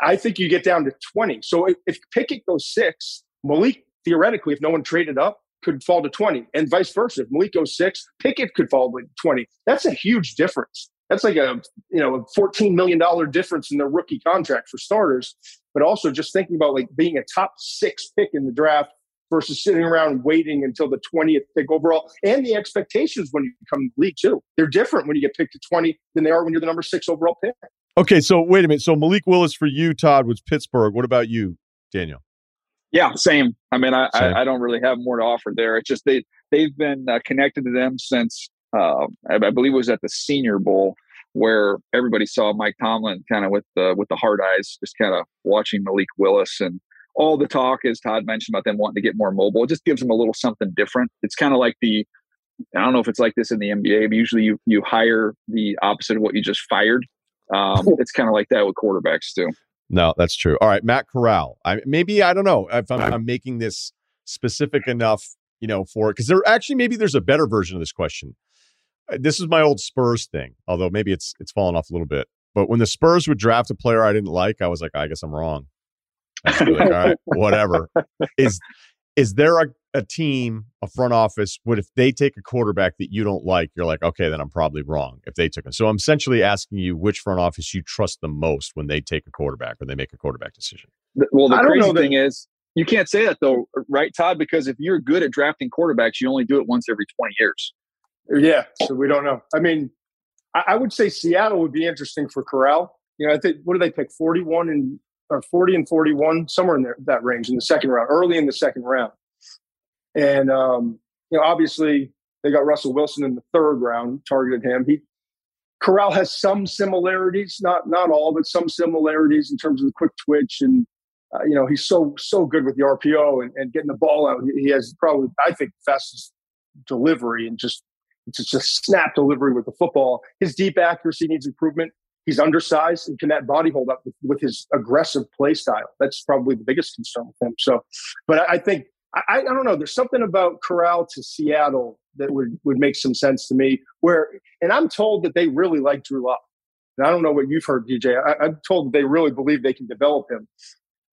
I, think you get down to 20. So if, if Pickett goes six, Malik theoretically, if no one traded up, could fall to 20 and vice versa. If Malik goes six, Pickett could fall to 20. That's a huge difference. That's like a, you know, a $14 million difference in their rookie contract for starters. But also just thinking about like being a top six pick in the draft versus sitting around waiting until the 20th pick overall and the expectations when you become the league too. They're different when you get picked to 20 than they are when you're the number six overall pick. Okay. So wait a minute. So Malik Willis for you, Todd, was Pittsburgh. What about you, Daniel? Yeah, same. I mean, I, I, I, don't really have more to offer there. It's just they they've been uh, connected to them since uh, I, I, believe it was at the Senior Bowl where everybody saw Mike Tomlin kind of with the with the hard eyes, just kind of watching Malik Willis and all the talk, as Todd mentioned about them wanting to get more mobile. It just gives them a little something different. It's kind of like the I don't know if it's like this in the NBA, but usually you you hire the opposite of what you just fired. Um, it's kind of like that with quarterbacks too. No, that's true. All right, Matt Corral. I maybe I don't know if I'm, I'm making this specific enough, you know, for it because there actually maybe there's a better version of this question. Uh, this is my old Spurs thing, although maybe it's it's fallen off a little bit. But when the Spurs would draft a player I didn't like, I was like, I guess I'm wrong. Like, all right, whatever. Is is there a, a team, a front office, would if they take a quarterback that you don't like, you're like, okay, then I'm probably wrong if they took him. So I'm essentially asking you which front office you trust the most when they take a quarterback or they make a quarterback decision. Well, the crazy thing that- is, you can't say that though, right, Todd? Because if you're good at drafting quarterbacks, you only do it once every 20 years. Yeah, so we don't know. I mean, I, I would say Seattle would be interesting for Corral. You know, I think what do they pick? 41 and or 40 and 41, somewhere in there, that range in the second round, early in the second round. And, um, you know, obviously they got Russell Wilson in the third round, targeted him. He, Corral has some similarities, not not all, but some similarities in terms of the quick twitch and uh, you know he's so so good with the RPO and, and getting the ball out. He has probably I think fastest delivery and just it's just a snap delivery with the football. His deep accuracy needs improvement. He's undersized and can that body hold up with, with his aggressive play style. That's probably the biggest concern with him. So, but I, I think I, I don't know. There's something about Corral to Seattle that would would make some sense to me. Where and I'm told that they really like Drew Lock. And I don't know what you've heard, DJ. I, I'm told that they really believe they can develop him.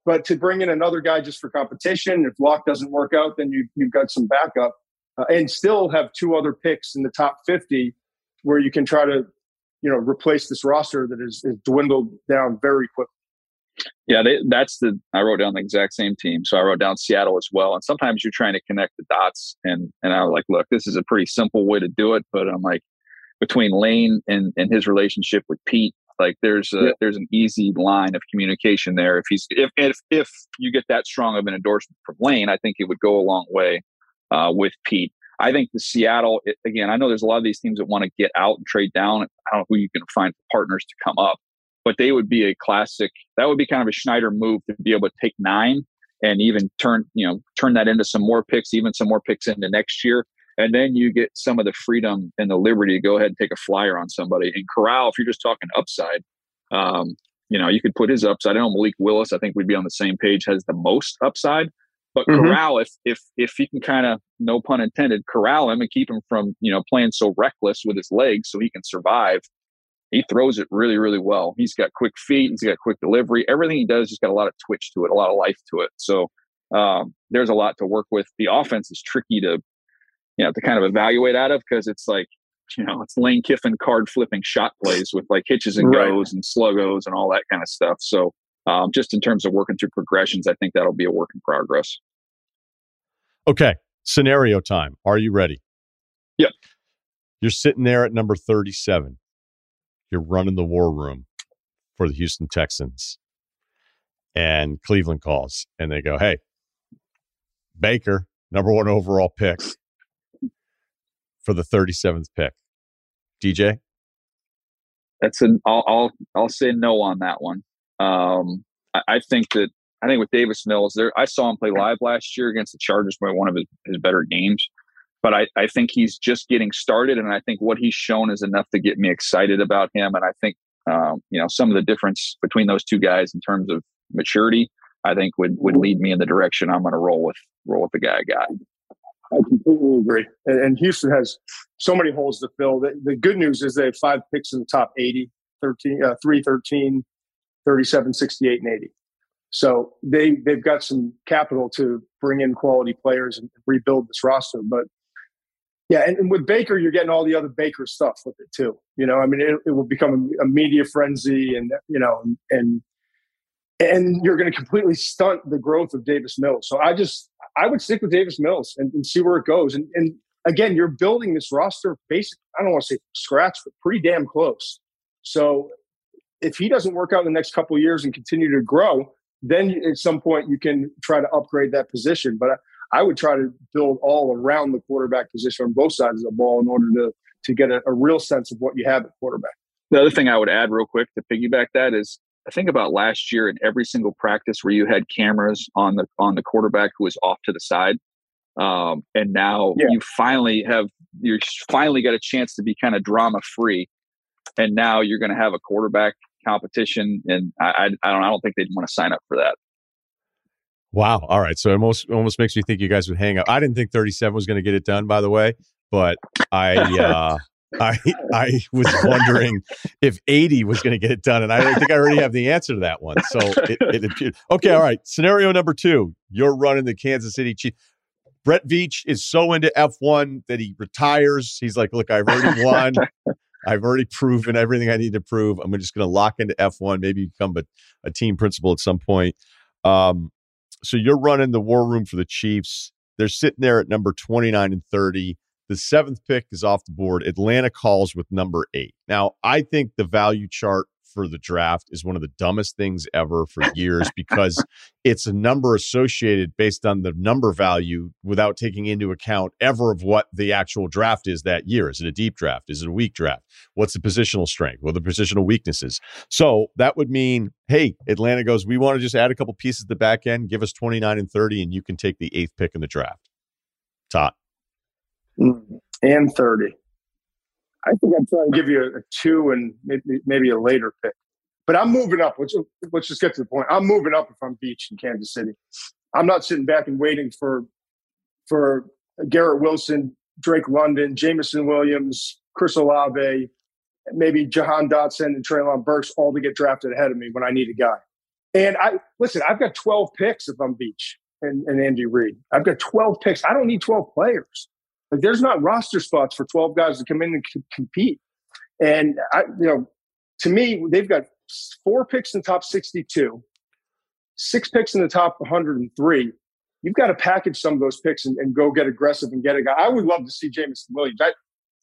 But to bring in another guy just for competition, if Lock doesn't work out, then you, you've got some backup uh, and still have two other picks in the top 50 where you can try to, you know, replace this roster that is, is dwindled down very quickly. Yeah, they, that's the. I wrote down the exact same team, so I wrote down Seattle as well. And sometimes you're trying to connect the dots, and and I was like, look, this is a pretty simple way to do it, but I'm like, between Lane and and his relationship with Pete, like there's a, yeah. there's an easy line of communication there. If he's if if if you get that strong of an endorsement from Lane, I think it would go a long way uh, with Pete. I think the Seattle again. I know there's a lot of these teams that want to get out and trade down. I don't know who you can find partners to come up, but they would be a classic. That would be kind of a Schneider move to be able to take nine and even turn you know turn that into some more picks, even some more picks into next year and then you get some of the freedom and the liberty to go ahead and take a flyer on somebody. And Corral, if you're just talking upside, um, you know, you could put his upside. I know Malik Willis, I think we'd be on the same page, has the most upside. But mm-hmm. Corral, if if if he can kind of, no pun intended, corral him and keep him from you know playing so reckless with his legs, so he can survive. He throws it really, really well. He's got quick feet. He's got quick delivery. Everything he does, he's got a lot of twitch to it, a lot of life to it. So um, there's a lot to work with. The offense is tricky to you know to kind of evaluate out of because it's like you know it's Lane Kiffin card flipping shot plays with like hitches and right. goes and sluggos and all that kind of stuff. So um, just in terms of working through progressions, I think that'll be a work in progress. Okay, scenario time. Are you ready? Yep. You're sitting there at number 37. You're running the war room for the Houston Texans. And Cleveland calls and they go, Hey, Baker, number one overall pick for the 37th pick. DJ? That's an I'll I'll, I'll say no on that one. Um, I, I, think that I think with Davis Mills, there I saw him play live last year against the Chargers by one of his, his better games. But I, I think he's just getting started, and I think what he's shown is enough to get me excited about him. And I think um, you know some of the difference between those two guys in terms of maturity, I think would would lead me in the direction I'm going to roll with roll with the guy I got. I completely agree. And, and, Houston has so many holes to fill. The, the, good news is they have five picks in the top 80, 13, uh, 3, 13, 37, 68, and 80. So they, they've got some capital to bring in quality players and rebuild this roster. But yeah, and, and with Baker, you're getting all the other Baker stuff with it too. You know, I mean, it, it will become a, media frenzy and, you know, and and you're going to completely stunt the growth of Davis Mills. So I just I would stick with Davis Mills and, and see where it goes. And, and, again, you're building this roster basic. I don't want to say scratch, but pretty damn close. So if he doesn't work out in the next couple years and continue to grow, then at some point you can try to upgrade that position. But I, I would try to build all around the quarterback position on both sides of the ball in order to to get a, a real sense of what you have at quarterback. The other thing I would add real quick to piggyback that is I think about last year in every single practice where you had cameras on the on the quarterback who was off to the side, um, and now yeah. you finally have you finally got a chance to be kind of drama free, and now you're going to have a quarterback competition, and I, I, I don't I don't think they'd want to sign up for that. Wow. All right. So it almost almost makes me think you guys would hang up. I didn't think 37 was going to get it done, by the way, but I uh [LAUGHS] I I was wondering if 80 was going to get it done, and I think I already have the answer to that one. So it, it appeared. Okay, all right. Scenario number two: You're running the Kansas City Chiefs. Brett Veach is so into F1 that he retires. He's like, "Look, I've already won. I've already proven everything I need to prove. I'm just going to lock into F1. Maybe become a, a team principal at some point." Um, so you're running the war room for the Chiefs. They're sitting there at number 29 and 30. The seventh pick is off the board. Atlanta calls with number eight. Now, I think the value chart for the draft is one of the dumbest things ever for years [LAUGHS] because it's a number associated based on the number value without taking into account ever of what the actual draft is that year. Is it a deep draft? Is it a weak draft? What's the positional strength? What are the positional weaknesses? So that would mean, hey, Atlanta goes, we want to just add a couple pieces at the back end, give us 29 and 30, and you can take the eighth pick in the draft. Todd. Mm, and 30. I think I'm trying to give you a, two and maybe, maybe a later pick. But I'm moving up. Let's, let's just get to the point. I'm moving up if I'm Veach in Kansas City. I'm not sitting back and waiting for for Garrett Wilson, Drake London, Jameson Williams, Chris Olave, maybe Jahan Dotson and Treylon Burks all to get drafted ahead of me when I need a guy. And I listen, I've got 12 picks if I'm Veach and, and Andy Reid. I've got 12 picks. I don't need 12 players. Like there's not roster spots for 12 guys to come in and c- compete. And I, you know, to me, they've got four picks in the top 62, six picks in the top 103. You've got to package some of those picks and, and go get aggressive and get a guy. I would love to see Jameson Williams. I,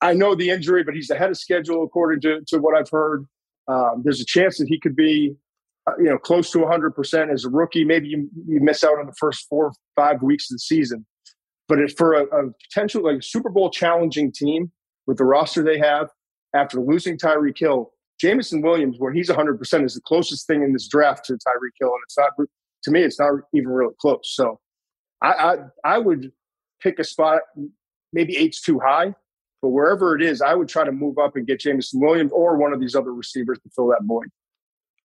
I know the injury, but he's ahead of schedule according to, to what I've heard. Um, there's a chance that he could be, uh, you know, close to 100% as a rookie. Maybe you, you miss out on the first four or five weeks of the season. But for a, a potential like Super Bowl challenging team with the roster they have after losing Tyreek Hill, Jameson Williams, where he's 100%, is the closest thing in this draft to Tyreek Hill. And it's not, to me, it's not even really close. So I, I, I would pick a spot, maybe eight's too high, but wherever it is, I would try to move up and get Jameson Williams or one of these other receivers to fill that void.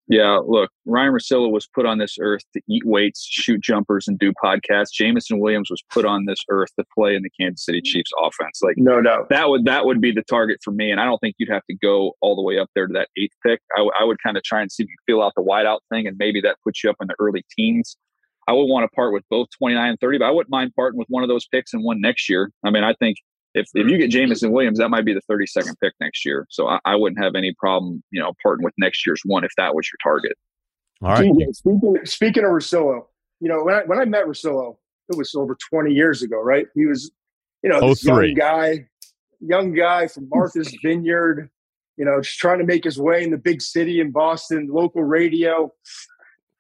Yeah, look, Ryen Russillo was put on this earth to eat weights, shoot jumpers, and do podcasts. Jameson Williams was put on this earth to play in the Kansas City Chiefs offense. Like, no doubt, that would that would be the target for me. And I don't think you'd have to go all the way up there to that eighth pick. I, w- I would kind of try and see if you feel out the wideout thing, and maybe that puts you up in the early teens. I would want to part with both 29 and 30, but I wouldn't mind parting with one of those picks and one next year. I mean, I think if, if you get Jameson Williams, that might be the 32nd pick next year. So I, I wouldn't have any problem, you know, parting with next year's one if that was your target. All right. Speaking, speaking of Russillo, you know, when I, when I met Russillo, it was over 20 years ago, right? He was, you know, this young oh guy, young guy from Martha's [LAUGHS] Vineyard, you know, just trying to make his way in the big city in Boston, local radio.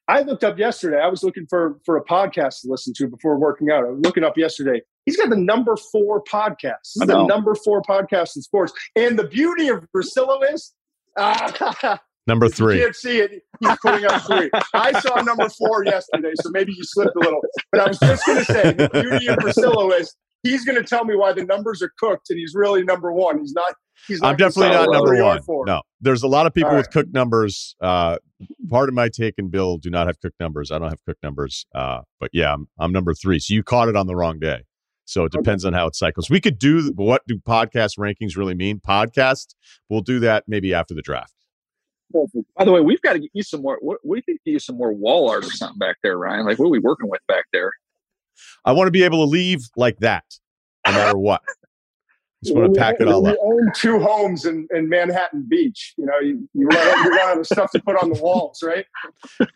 I looked up yesterday. I was looking for for a podcast to listen to before working out. I was looking up yesterday. He's got the number four podcast. This is the number four podcast in sports. And the beauty of Russillo is uh, [LAUGHS] Number three. You can't see it. He's putting up three. I saw number four yesterday, so maybe you slipped a little. But I was just going to say the beauty of Russillo is he's going to tell me why the numbers are cooked, and he's really number one. He's not. He's not I'm definitely not number one. No, there's a lot of people with cooked numbers. Uh, Pardon My Take and Bill do not have cooked numbers. I don't have cooked numbers. Uh, but yeah, I'm, I'm number three. So you caught it on the wrong day. So it depends on how it cycles. We could do what do podcast rankings really mean? Podcast. We'll do that maybe after the draft. By the way, we've got to get you some more. What, we could get you some more wall art or something back there, Ryen. Like, what are we working with back there? I want to be able to leave like that, no matter what. Just want to pack it all you up. own two homes in, in Manhattan Beach. You know, you, you run, out, you run out of stuff to put on the walls, right?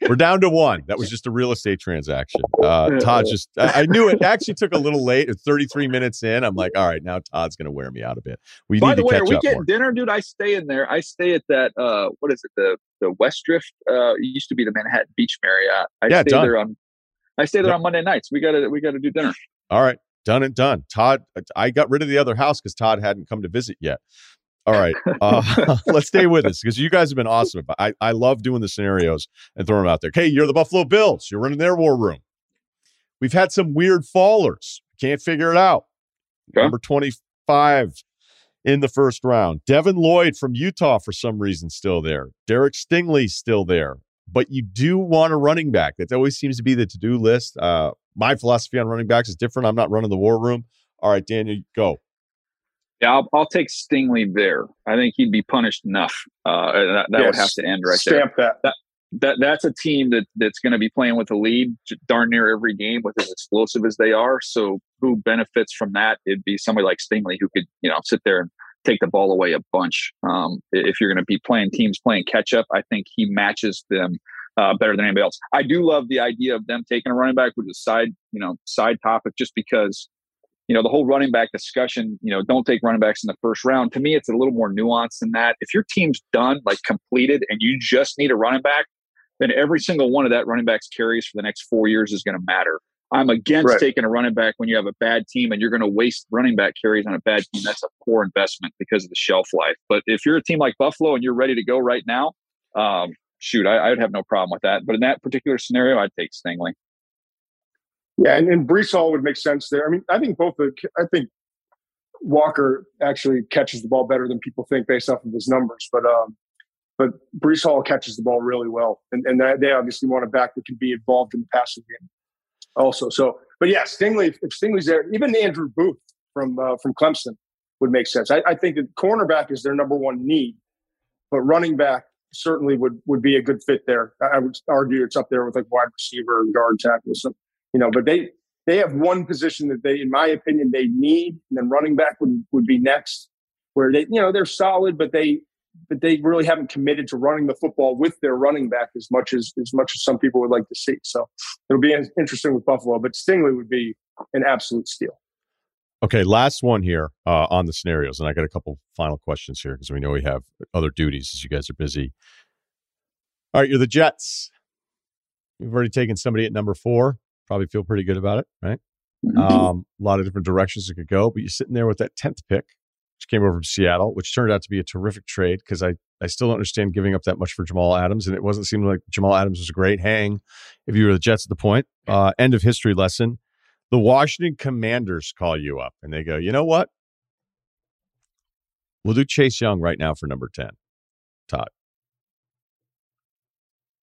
We're down to one. That was just a real estate transaction. Uh, Todd just, I, I, knew it actually took a little late. At 33 minutes in, I'm like, all right, now Todd's going to wear me out a bit. We By need the to way, are we getting more. dinner, dude? I stay in there. I stay at that, uh, what is it? The the West Drift. Uh, it used to be the Manhattan Beach Marriott. I yeah, stay done. there on, I stay there yep. on Monday nights. We got to, we got to do dinner. All right done and done. Todd, I got rid of the other house because Todd hadn't come to visit yet. All right, uh, [LAUGHS] [LAUGHS] let's stay with us because you guys have been awesome. I, I love doing the scenarios and throwing them out there. Hey, you're the Buffalo Bills. You're running their war room. We've had some weird fallers. Can't figure it out. Okay. Number 25 in the first round. Devin Lloyd from Utah for some reason still there. Derek Stingley still there. But you do want a running back. That always seems to be the to-do list. Uh, my philosophy on running backs is different. I'm not running the war room. All right, Daniel, go. Yeah, I'll, I'll take Stingley there. I think he'd be punished enough. Uh, that, that yes. would have to end right Stamp there. That. that. That that's a team that that's going to be playing with the lead darn near every game with as explosive as they are. So who benefits from that? It'd be somebody like Stingley who could you know sit there and take the ball away a bunch. Um, if you're going to be playing teams playing catch up, I think he matches them uh, better than anybody else. I do love the idea of them taking a running back, which is side, you know, side topic, just because you know, the whole running back discussion, you know, don't take running backs in the first round. To me, it's a little more nuanced than that. If your team's done, like completed, and you just need a running back, then every single one of that running back's carries for the next four years is going to matter. I'm against right. taking a running back when you have a bad team and you're going to waste running back carries on a bad team. That's a poor investment because of the shelf life. But if you're a team like Buffalo and you're ready to go right now, um, shoot, I, I, would have no problem with that. But in that particular scenario, I'd take Stingley. Yeah, and, and Breece Hall would make sense there. I mean, I think both the I think Walker actually catches the ball better than people think based off of his numbers, but um, but Breece Hall catches the ball really well, and and they obviously want a back that can be involved in the passing game also. So, but yeah, Stingley if Stingley's there, even Andrew Booth from uh, from Clemson would make sense. I, I think that cornerback is their number one need, but running back certainly would would be a good fit there. I would argue it's up there with like wide receiver and guard tackle. Some, you know, but they they have one position that they, in my opinion, they need, and then running back would would be next, where they you know they're solid, but they but they really haven't committed to running the football with their running back as much as as much as some people would like to see. So it'll be interesting with Buffalo, but Stingley would be an absolute steal. Okay, last one here uh, on the scenarios, and I got a couple final questions here because we know we have other duties as you guys are busy. All right, you're the Jets. You've already taken somebody at number four probably feel pretty good about it, right? Mm-hmm. Um, a lot of different directions it could go, but you're sitting there with that 10th pick, which came over from Seattle, which turned out to be a terrific trade because I, I still don't understand giving up that much for Jamal Adams. And it wasn't seeming like Jamal Adams was a great hang if you were the Jets at the point. Uh, end of history lesson. The Washington Commanders call you up and they go, you know what? We'll do Chase Young right now for number 10. Todd.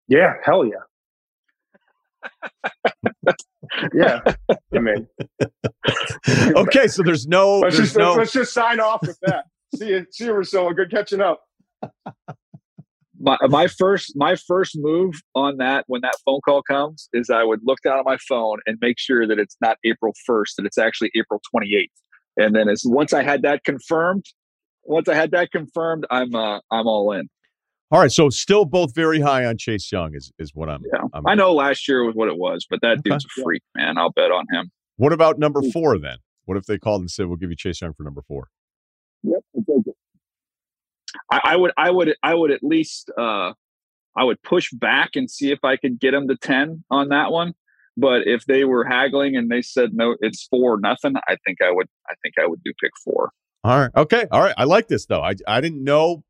Yeah, hell yeah yeah, I mean. [LAUGHS] okay, so there's no. Let's, there's just, no... let's just sign off with that. see you, see you, Russillo. Good catching up. My, my first my first move on that when that phone call comes is I would look down at my phone and make sure that it's not April 1st that it's actually April 28th and then as once I had that confirmed once I had that confirmed I'm uh, I'm all in all right, so still both very high on Chase Young is is what I'm. Yeah, I'm, i know last year was what it was, but that okay. dude's a freak, man. I'll bet on him. What about number four then? What if they called and said, "We'll give you Chase Young for number four? Yep, I, I would, I would, I would at least, uh, I would push back and see if I could get him to ten on that one. But if they were haggling and they said no, it's four nothing, I think I would, I think I would do pick four. All right, okay, all right. I like this though. I I didn't know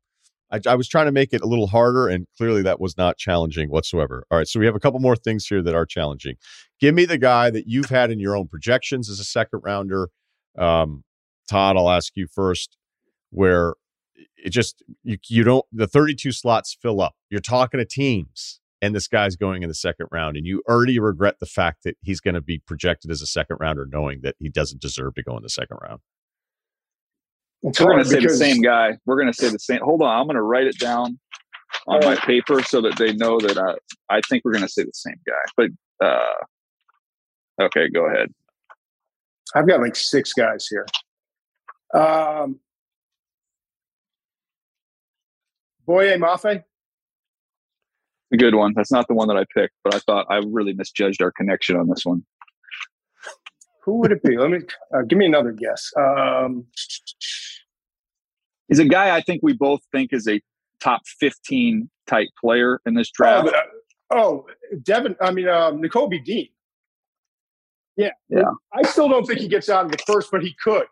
I, I, was trying to make it a little harder, and clearly that was not challenging whatsoever. All right, so we have a couple more things here that are challenging. Give me the guy that you've had in your own projections as a second rounder. Um, Todd, I'll ask you first, where it just you you don't the 32 slots fill up. You're talking to teams, and this guy's going in the second round, and you already regret the fact that he's going to be projected as a second rounder, knowing that he doesn't deserve to go in the second round. It's We're going to say the same guy. We're going to say the same. Hold on, I'm going to write it down on my paper so that they know that I, I think we're going to say the same guy. But uh, okay, go ahead. I've got like six guys here. Um, Boye Mafe. A good one. That's not the one that I picked, but I thought I really misjudged our connection on this one. Who would it be? Let me uh, give me another guess. Um, He's a guy I think we both think is a top 15 type player in this draft. Oh, oh Devin, I mean, um, Nakobe Dean. Yeah. Yeah. I still don't think he gets out of the first, but he could.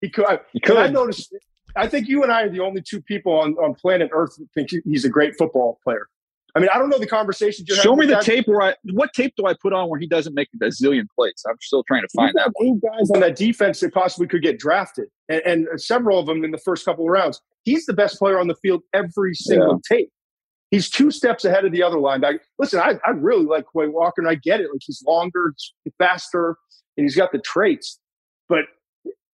He could. He could. I noticed, I think you and I are the only two people on, on planet Earth who think he's a great football player. I mean, I don't know the conversations you're Show me the tape where I, what tape do I put on where he doesn't make a zillion plays? I'm still trying to find that. Eight guys on that defense that possibly could get drafted, and, and, several of them in the first couple of rounds. He's the best player on the field every single yeah. tape. He's two steps ahead of the other line. I, listen, I, I really like Quay Walker, and I get it. Like he's longer, faster, and he's got the traits. But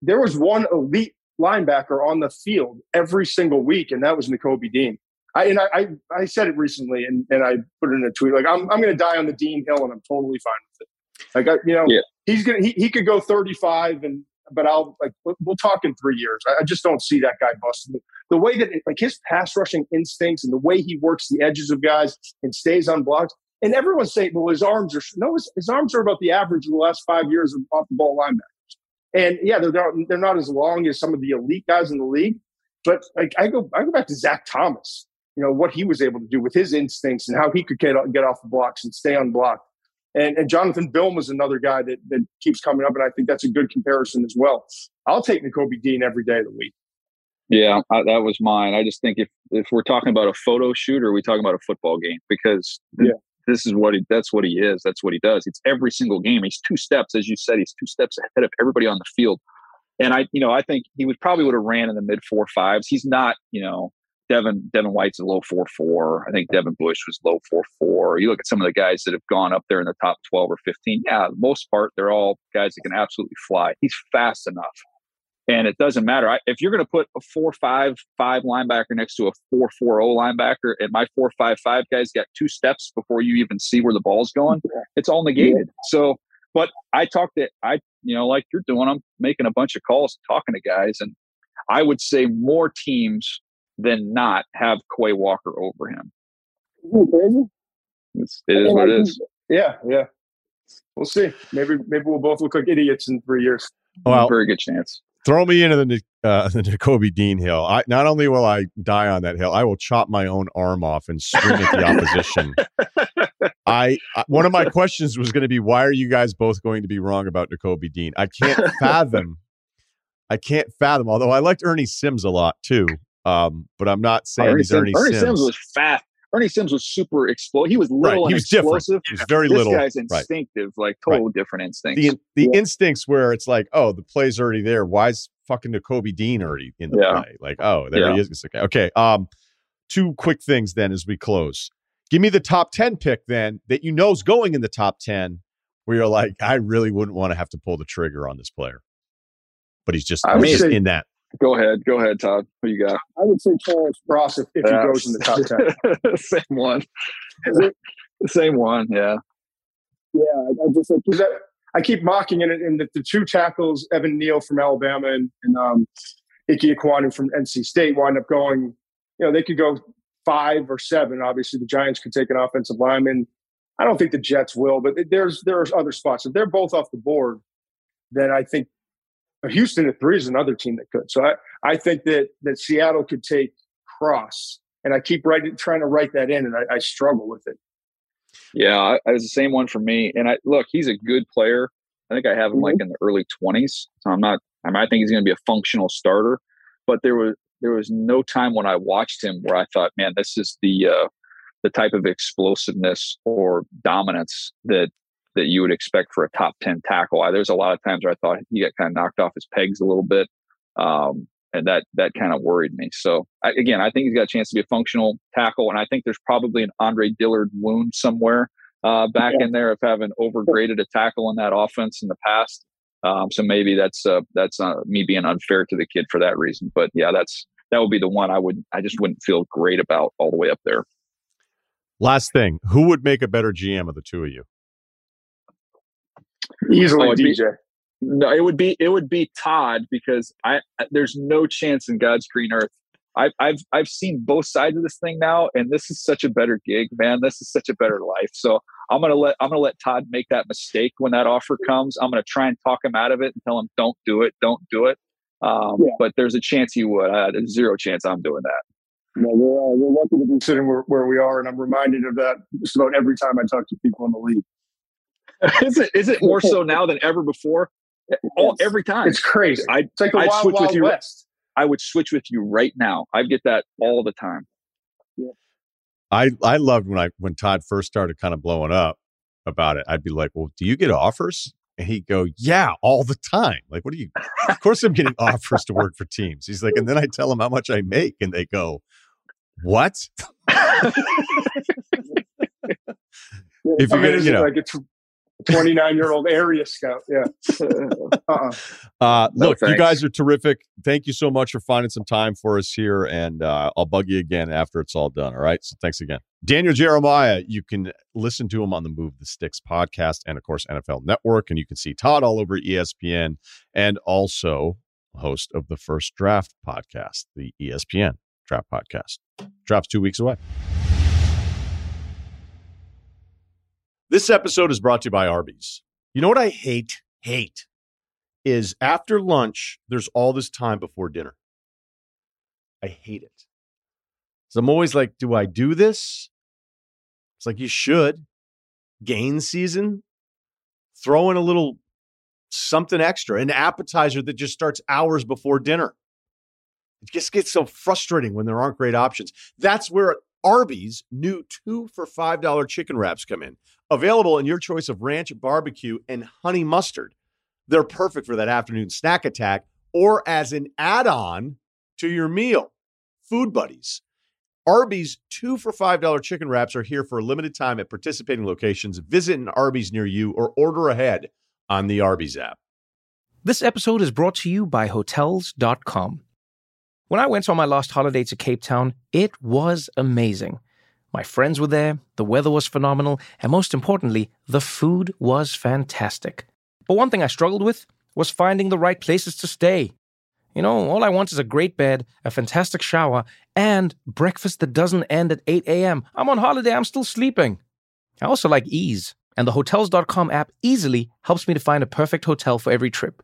there was one elite linebacker on the field every single week, and that was Nakobe Dean. I, and I, I, I, said it recently and, and I put it in a tweet, like I'm, I'm going to die on the Dean Hill and I'm totally fine with it. Like, I, you know, yeah. he's going to, he, he could go 35 and, but I'll like, we'll talk in three years. I, I just don't see that guy busting. The way that like his pass rushing instincts and the way he works the edges of guys and stays on blocks. And everyone's saying, well, his arms are, no, his, his arms are about the average of the last five years of off the ball linebackers. And yeah, they're not, they're not as long as some of the elite guys in the league. But like I go I go back to Zach Thomas. You know what he was able to do with his instincts and how he could get get off the blocks and stay unblocked. And, and Jonathan Vilma was another guy that, that keeps coming up, and I think that's a good comparison as well. I'll take Nakobe Dean every day of the week. Yeah, I, that was mine. I just think if if we're talking about a photo shoot or we talking about a football game, because yeah. this is what he that's what he is. That's what he does. It's every single game. He's two steps, as you said, he's two steps ahead of everybody on the field. And I, you know, I think he would probably would have ran in the mid four fives. He's not, you know, Devin Devin White's a low four four. I think Devin Bush was low four four. You look at some of the guys that have gone up there in the top twelve or fifteen. Yeah, most part they're all guys that can absolutely fly. He's fast enough. And it doesn't matter. I, if you're going to put a four five five linebacker next to a four four zero linebacker, and my four five five guys got two steps before you even see where the ball's going, it's all negated. So, but I talked to I, you know, like you're doing, I'm making a bunch of calls, talking to guys, and I would say more teams than not have Quay Walker over him. It's, it is what it is. Yeah, yeah. We'll see. Maybe maybe we'll both look like idiots in three years. Well, very good chance throw me into the uh, [LAUGHS] the Nakobe Dean hill. I not only will I die on that hill, I will chop my own arm off and swing at the [LAUGHS] opposition. I one of my questions was going to be why are you guys both going to be wrong about Nakobe Dean? I can't [LAUGHS] fathom. I can't fathom. Although I liked Ernie Sims a lot too, um, but I'm not saying Ernie he's Ernie Sims. Ernie Sims was fast. Ernie Sims was super explosive. He was little right. he was explosive. Different. He was very this little. This guy's instinctive, right. like total right. different instincts. The the yeah. instincts where it's like, oh, the play's already there. Why is fucking Nakobe Dean already in the yeah. play? Like, oh, there yeah. he is. Okay. Okay. Um, two quick things then as we close. Give me the top ten pick then that you know is going in the top ten, where you're like, I really wouldn't want to have to pull the trigger on this player, but he's just, I mean, just in that Go ahead. Go ahead, Todd. What you got? I would say Charles Cross if, if he goes in the top 10. [LAUGHS] Same one. Is it? [LAUGHS] Same one, yeah. Yeah, I, just like, that, I keep mocking it, and the, the, two tackles, Evan Neal from Alabama and, and um, Ickey Ekwonu from NC State, wind up going, you know, they could go five or seven. Obviously, the Giants could take an offensive lineman. I don't think the Jets will, but there's there's other spots. If they're both off the board, then I think Houston at three is another team that could. So I, I think that that Seattle could take Cross, and I keep writing, trying to write that in, and I, I struggle with it. Yeah, it's the same one for me. And I look, he's a good player. I think I have him mm-hmm. like in the early twenties. So I'm not. I, mean, I think he's going to be a functional starter. But there was there was no time when I watched him where I thought, man, this is the uh, the type of explosiveness or dominance that that you would expect for a top 10 tackle. I, there's a lot of times where I thought he got kind of knocked off his pegs a little bit. Um, and that, that kind of worried me. So I, again, I think he's got a chance to be a functional tackle. And I think there's probably an Andre Dillard wound somewhere uh, back yeah. in there of having overgraded a tackle in that offense in the past. Um, so maybe that's uh, that's uh, me being unfair to the kid for that reason. But yeah, that's that would be the one I would I just wouldn't feel great about all the way up there. Last thing, who would make a better GM of the two of you? Easily oh, DJ. Be, no, it would be it would be Todd because I there's no chance in God's green earth. I've I've I've seen both sides of this thing now, and this is such a better gig, man. This is such a better life. So I'm gonna let I'm gonna let Todd make that mistake when that offer comes. I'm gonna try and talk him out of it and tell him don't do it, don't do it. Um, yeah. But there's a chance he would. Uh, there's zero chance I'm doing that. No, we're, uh, we're lucky to be sitting where, where we are, and I'm reminded of that just about every time I talk to people in the league. Is it is it more so now than ever before? [LAUGHS] All every time. It's crazy. I, it's like the I'd wild, switch wild with you. West. I would switch with you right now. I get that all the time. Yeah. I I loved when I when Todd first started kind of blowing up about it. I'd be like, "Well, do you get offers?" And he'd go, "Yeah, all the time." Like, what do you? [LAUGHS] of course, I'm getting offers to work for teams. He's like, and then I tell him how much I make, and they go, "What?" [LAUGHS] if you get, you know, like it's 29 year old area scout. Yeah. [LAUGHS] uh-uh. uh, look, you guys are terrific. Thank you so much for finding some time for us here. And uh, I'll bug you again after it's all done. All right. So thanks again. Daniel Jeremiah, you can listen to him on the Move the Sticks podcast and, of course, NFL Network. And you can see Todd all over ESPN and also host of the First Draft podcast, the ESPN Draft Podcast. Drops two weeks away. This episode is brought to you by Arby's. You know what I hate? Hate is after lunch, there's all this time before dinner. I hate it. So I'm always like, do I do this? It's like you should. Gain season, throw in a little something extra, an appetizer that just starts hours before dinner. It just gets so frustrating when there aren't great options. That's where Arby's new two for $5 chicken wraps come in. Available in your choice of ranch, barbecue, and honey mustard. They're perfect for that afternoon snack attack or as an add on to your meal. Food Buddies. Arby's two for $5 chicken wraps are here for a limited time at participating locations. Visit an Arby's near you or order ahead on the Arby's app. This episode is brought to you by Hotels.com. When I went on my last holiday to Cape Town, it was amazing. My friends were there, the weather was phenomenal, and most importantly, the food was fantastic. But one thing I struggled with was finding the right places to stay. You know, all I want is a great bed, a fantastic shower, and breakfast that doesn't end at 8 a.m. I'm on holiday, I'm still sleeping. I also like ease, and the Hotels.com app easily helps me to find a perfect hotel for every trip.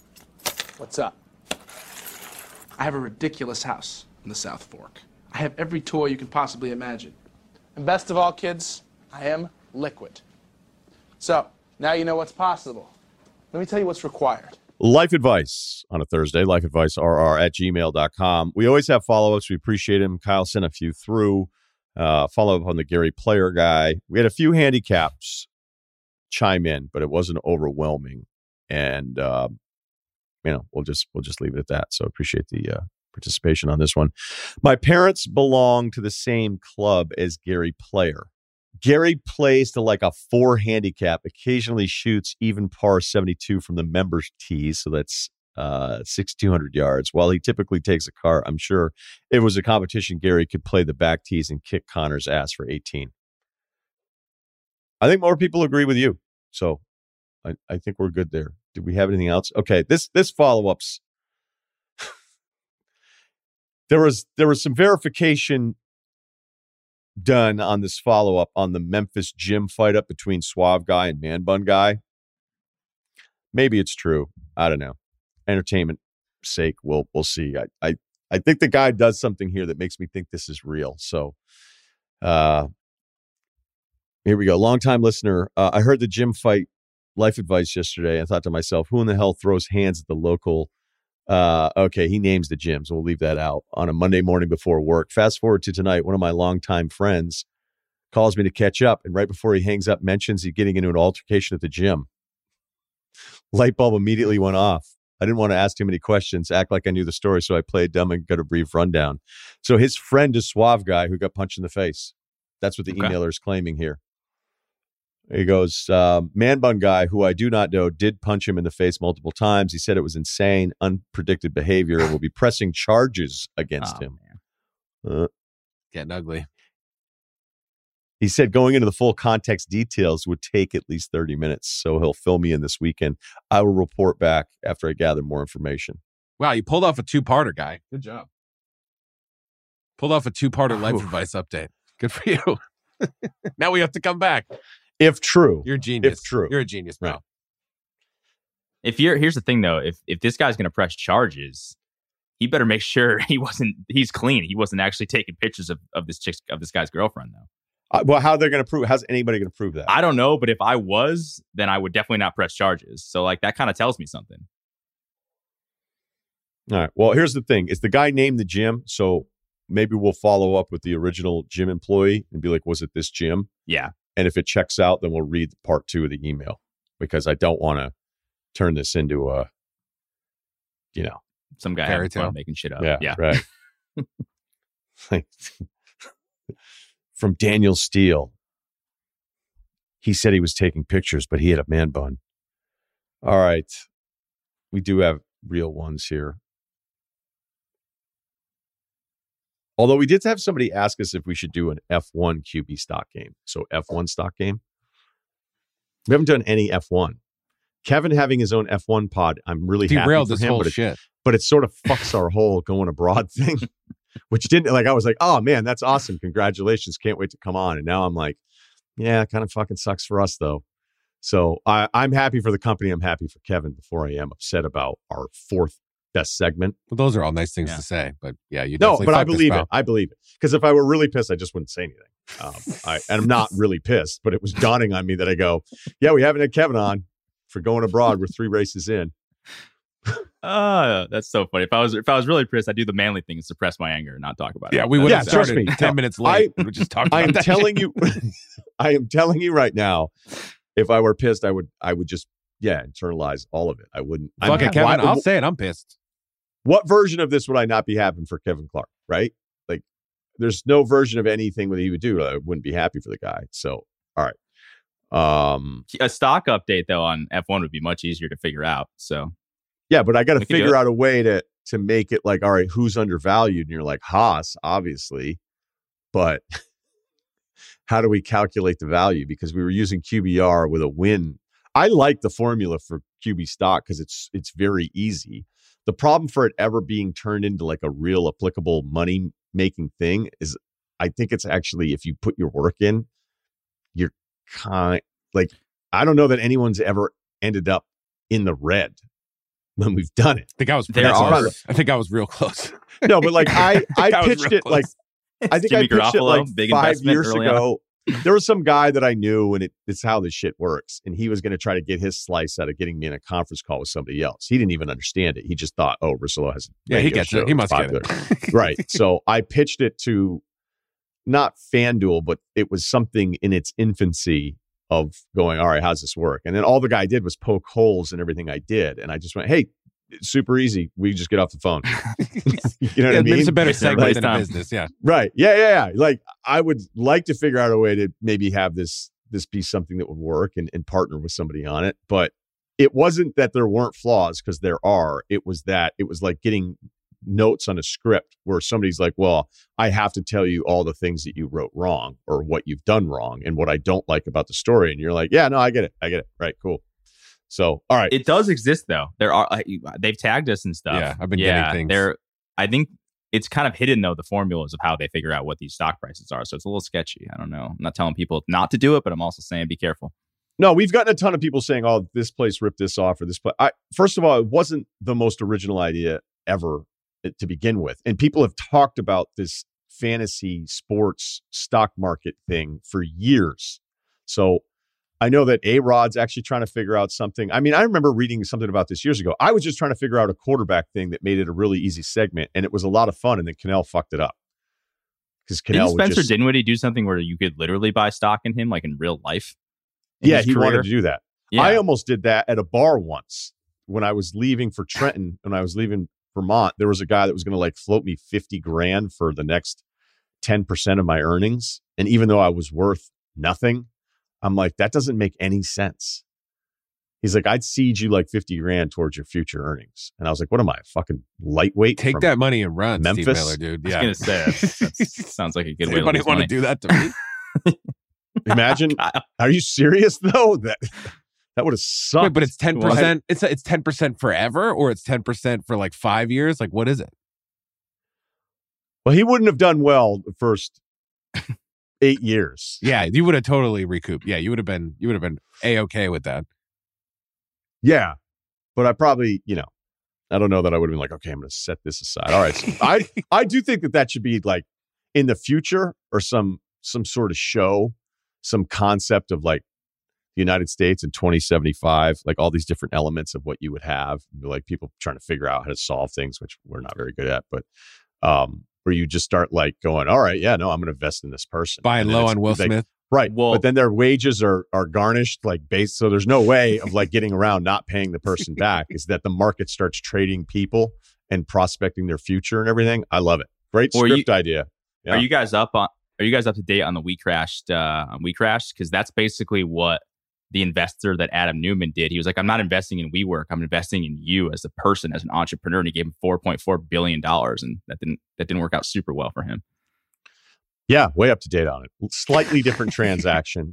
What's up? I have a ridiculous house in the South Fork. I have every toy you can possibly imagine. And best of all, kids, I am liquid. So, now you know what's possible. Let me tell you what's required. Life advice on a Thursday, Life advice lifeadvicerr at gmail.com. We always have follow ups. We appreciate him. Kyle sent a few through. Uh, follow up on the Gary Player guy. We had a few handicaps chime in, but it wasn't overwhelming. And uh, you know, we'll just we'll just leave it at that. So appreciate the uh, participation on this one. My parents belong to the same club as Gary Player. Gary plays to like a four handicap, occasionally shoots even par 72 from the members tees. So that's uh, 6,200 yards. While he typically takes a car, I'm sure it was a competition Gary could play the back tees and kick Connor's ass for 18. I think more people agree with you. So I, I think we're good there. Do we have anything else? Okay, this this follow ups. there was there was some verification done on this follow up on the Memphis gym fight up between Suave Guy and Man Bun Guy. Maybe it's true. I don't know. Entertainment sake, we'll we'll see. I I I think the guy does something here that makes me think this is real. So, uh, here we go. Long time listener. Uh, I heard the gym fight life advice yesterday and thought to myself, who in the hell throws hands at the local? Uh, okay, he names the gyms. We'll leave that out on a Monday morning before work. Fast forward to tonight, one of my longtime friends calls me to catch up, and right before he hangs up, mentions he's getting into an altercation at the gym. Light bulb immediately went off. I didn't want to ask too many questions, act like I knew the story, so I played dumb and got a brief rundown. So his friend is Suave guy who got punched in the face. That's what the okay. emailer is claiming here. He goes, uh, man bun guy, who I do not know, did punch him in the face multiple times. He said it was insane, unpredicted behavior. And will be pressing charges against oh, him. Uh, Getting ugly. He said going into the full context details would take at least 30 minutes. So he'll fill me in this weekend. I will report back after I gather more information. Wow, you pulled off a two parter, guy. Good job. Pulled off a two parter life advice update. Good for you. [LAUGHS] now we have to come back if true. You're a genius. If true. You're a genius, bro. Right. If you're here's the thing though, if if this guy's gonna press charges, he better make sure [LAUGHS] he wasn't he's clean. He wasn't actually taking pictures of, of this chick of this guy's girlfriend though. Uh, well, how they're going to prove? How's anybody going to prove that? I don't know, but if I was, then I would definitely not press charges. So, like, that kind of tells me something. All right. Well, here's the thing: is the guy named the gym? So maybe we'll follow up with the original gym employee and be like, "Was it this gym?" Yeah. And if it checks out, then we'll read part two of the email because I don't want to turn this into a, you know, some guy having fun making shit up. Yeah, yeah. right. [LAUGHS] [LAUGHS] from Daniel Steele. He said he was taking pictures, but he had a man bun. All right. We do have real ones here. Although we did have somebody ask us if we should do an F1 QB stock game. So F1 stock game. We haven't done any F1. Kevin having his own F1 pod, I'm really Derailed happy for this him, whole but it, shit. but it sort of fucks our [LAUGHS] whole going abroad thing, which didn't like. I was like, oh man, that's awesome, congratulations, can't wait to come on. And now I'm like, yeah, kind of fucking sucks for us though. So I, I'm happy for the company. I'm happy for Kevin. Before I am upset about our fourth best segment. Well, those are all nice things Yeah. to say, but yeah, you No, definitely but I believe it. I believe it. Because if I were really pissed, I just wouldn't say anything. Um, I, and I'm not really pissed, but it was dawning on me that I go, yeah, we haven't had Kevin on for going abroad. We're three races in. Oh, that's so funny. If I was if I was really pissed, I'd do the manly thing and suppress my anger and not talk about it. Yeah, we would have Yeah, trust started me. ten No, minutes late. we just talked. I am that telling you, [LAUGHS] [LAUGHS] I am telling you right now, if I were pissed, I would, I would just, yeah, internalize all of it. I wouldn't. I'm it, Kevin. why- I'll say it. I'm pissed. What version of this would I not be having for Kevin Clark? Right? Like, there's no version of anything that he would do. I wouldn't be happy for the guy. So, all right. Um, A stock update though on F1 would be much easier to figure out. So yeah, but I got to We can do figure out a way to to make it like, all right, who's undervalued? And you're like Haas, obviously, but [LAUGHS] how do we calculate the value? Because we were using QBR with a win. I like the formula for QB stock because it's it's very easy. The problem for it ever being turned into like a real applicable money making thing is I think it's actually if you put your work in, you're kind like I don't know that anyone's ever ended up in the red when we've done it. I think I was. There pretty are- close. I think I was real close. No, but like I [LAUGHS] I That was pitched real it like close. I think Jimmy I pitched it like big five years early on. There was some guy that I knew, and it, it's how this shit works. And he was going to try to get his slice out of getting me in a conference call with somebody else. He didn't even understand it. He just thought, "Oh, Russillo has Yeah, he gets it. He must get popular." it. right. So I pitched it to not FanDuel, but it was something in its infancy of going, all right, how's this work? And then all the guy did was poke holes in everything I did. And I just went, hey, super easy. We just get off the phone. [LAUGHS] [LAUGHS] you know what I mean? It's a better Wasting segment everybody's than a business. Yeah. Right. Yeah, yeah, yeah. Like I would like to figure out a way to maybe have this this be something that would work and, and partner with somebody on it. But it wasn't that there weren't flaws because there are. It was that it was like getting notes on a script where somebody's like, Well, I have to tell you all the things that you wrote wrong or what you've done wrong and what I don't like about the story. And you're like, Yeah, no, I get it. I get it. Right, cool. So all right. it does exist though. There are they've tagged us and stuff. Yeah, I've been getting yeah, things. They're I think it's kind of hidden though the formulas of how they figure out what these stock prices are. So it's a little sketchy. I don't know. I'm not telling people not to do it, but I'm also saying be careful. No, we've gotten a ton of people saying, "Oh, this place ripped this off," or this. Place. I first of all, it wasn't the most original idea ever uh, to begin with, and people have talked about this fantasy sports stock market thing for years. So I know that A Rod's actually trying to figure out something. I mean, I remember reading something about this years ago. I was just trying to figure out a quarterback thing that made it a really easy segment, and it was a lot of fun. And then Cannell fucked it up because Didn't Cannell would Spencer just, Dinwiddie do something where you could literally buy stock in him, like in real life? in yeah, he career? wanted to do that. Yeah. I almost did that at a bar once when I was leaving for Trenton. When I was leaving Vermont, there was a guy that was going to like float me 50 grand for the next 10% of my earnings. And even though I was worth nothing, I'm like, that doesn't make any sense. He's like, I'd seed you like 50 grand towards your future earnings. And I was like, what am I, a fucking lightweight? Take that money and run, Steve Memphis? Miller, dude. I was Yeah. gonna say that's, [LAUGHS] that's, sounds like a good way to Anybody lose want to do that to me? [LAUGHS] Imagine. [LAUGHS] Are you serious though? That that would have sucked. Wait, but it's ten Well, percent. It's it's ten percent forever, or it's ten percent for like five years. Like, what is it? well, he wouldn't have done well the first eight years. Yeah, you would have totally recouped. Yeah, you would have been you would have been a okay with that. Yeah. But I probably, you know, I don't know that I would have been like, okay, I'm going to set this aside. All right. So I, [LAUGHS] I do think that that should be like in the future or some, some sort of show, some concept of like the United States in 2075, like all these different elements of what you would have, like people trying to figure out how to solve things, which we're not very good at, but, um, where you just start like going, all right, yeah, no, I'm going to invest in this person. Buying low on Will like- Smith. Right. Well- but then their wages are are garnished like base so there's no way of like getting around not paying the person back is that the market starts trading people and prospecting their future and everything. I love it. Great Or you- script idea. Yeah. Are you guys up on? Are you guys up to date on the We Crashed? Uh, on We Crashed because that's basically what the investor that Adam Neumann did. He was like, I'm not investing in WeWork. I'm investing in you as a person, as an entrepreneur. And he gave him 4.4 billion dollars, and that didn't that didn't work out super well for him. Yeah, way up to date on it. Slightly different [LAUGHS] transaction,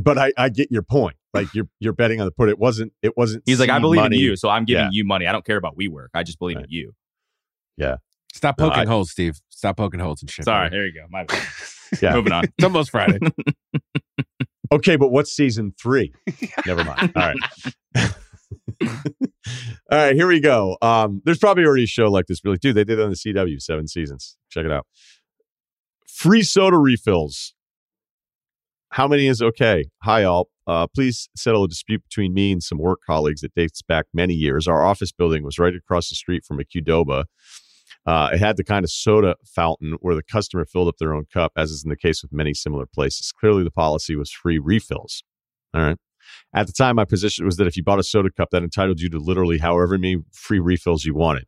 but I, I get your point. Like you're you're betting on the put. It wasn't. It wasn't. He's like, I believe money. in you, so I'm giving Yeah. you money. I don't care about WeWork. I just believe Right. in you. Yeah. Stop No, poking I- holes, Steve. Stop poking holes and shit. Sorry, man. there you go. My bad. Yeah. [LAUGHS] Moving on. [LAUGHS] It's almost Friday. Okay, but what's season three? [LAUGHS] Never mind. All right. [LAUGHS] All right, here we go. Um, there's probably already a show like this. Be like, dude, they did it on the CW, seven seasons. Check it out. Free soda refills. How many is okay? Hi, all. Uh, please settle a dispute between me and some work colleagues that dates back many years. Our office building was right across the street from a Qdoba. Uh, it had the kind of soda fountain where the customer filled up their own cup, as is in the case with many similar places. Clearly, the policy was free refills. All right. At the time, my position was that if you bought a soda cup, that entitled you to literally however many free refills you wanted.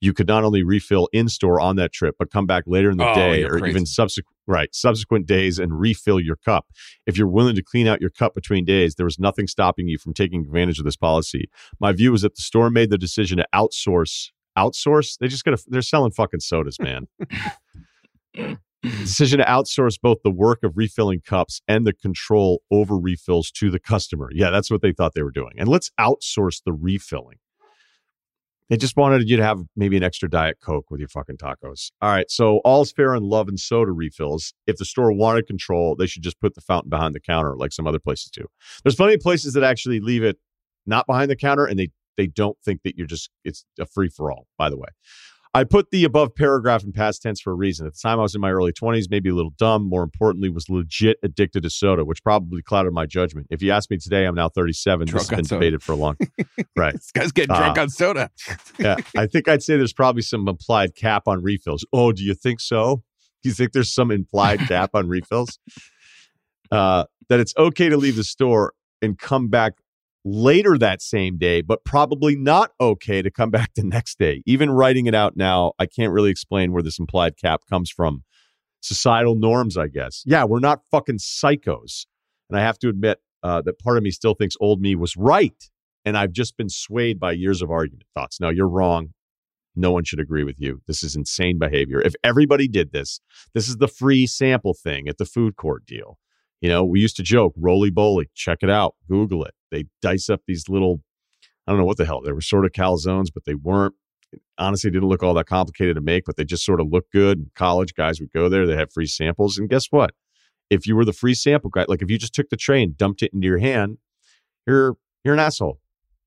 You could not only refill in store on that trip, but come back later in the Oh, day or crazy. even subsequent right subsequent days and refill your cup. If you're willing to clean out your cup between days, there was nothing stopping you from taking advantage of this policy. My view was that the store made the decision to outsource. Outsource? They just gotta. They're selling fucking sodas, man. decision to outsource both the work of refilling cups and the control over refills to the customer. Yeah, that's what they thought they were doing. And let's outsource the refilling. They just wanted you to have maybe an extra Diet Coke with your fucking tacos. All right. So all's fair in love and soda refills. If the store wanted control, they should just put the fountain behind the counter like some other places do. There's plenty of places that actually leave it not behind the counter and they they don't think that you're just it's a free for all, by the way. I put the above paragraph in past tense for a reason. At the time, I was in my early 20s, maybe a little dumb. More importantly, was legit addicted to soda, which probably clouded my judgment. If you ask me today, I'm now 37. Drunk this has been soda. debated for a long [LAUGHS] right. this guy's getting drunk Uh, on soda. Yeah, I think I'd say there's probably some implied cap on refills. Oh, do you think so? Do you think there's some implied cap on refills? [LAUGHS] Uh, that it's okay to leave the store and come back later that same day, but probably not okay to come [LAUGHS] back the next day. Even writing it out now, I can't really explain where this implied cap comes from. Societal norms, I guess. Yeah, we're not fucking psychos. And I have to admit uh, that part of me still thinks old me was right. And I've just been swayed by years of argument thoughts. No, you're wrong. No one should agree with you. This is insane behavior. If everybody did this, this is the free sample thing at the food court deal. You know, we used to joke, roly boly, check it out, Google it. They dice up these little, I don't know what the hell, they were sort of calzones, but they weren't. Honestly, didn't look all that complicated to make, but they just sort of looked good. College guys would go there, they had free samples. And guess what? If you were the free sample guy, like if you just took the tray and dumped it into your hand, you're you're an asshole,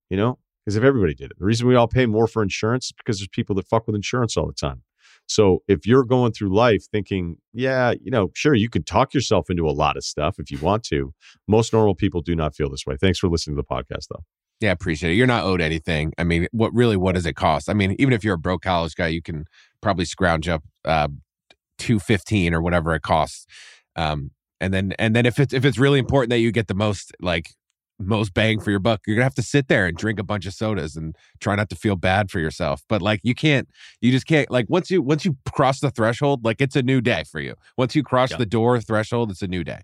you know? Because if everybody did it, the reason we all pay more for insurance is because there's people that fuck with insurance all the time. So if you're going through life thinking, yeah, you know, sure, you can talk yourself into a lot of stuff if you want to. Most normal people do not feel this way. Thanks for listening to the podcast, though. Yeah, appreciate it. You're not owed anything. I mean, what really what does it cost? I mean, even if you're a broke college guy, you can probably scrounge up uh, two fifteen or whatever it costs. Um, and then and then if it's if it's really important that you get the most like most bang for your buck, you're gonna have to sit there and drink a bunch of sodas and try not to feel bad for yourself. But like you can't, you just can't. Like once you once you cross the threshold, like it's a new day for you. Once you cross Yeah. the door threshold, it's a new day.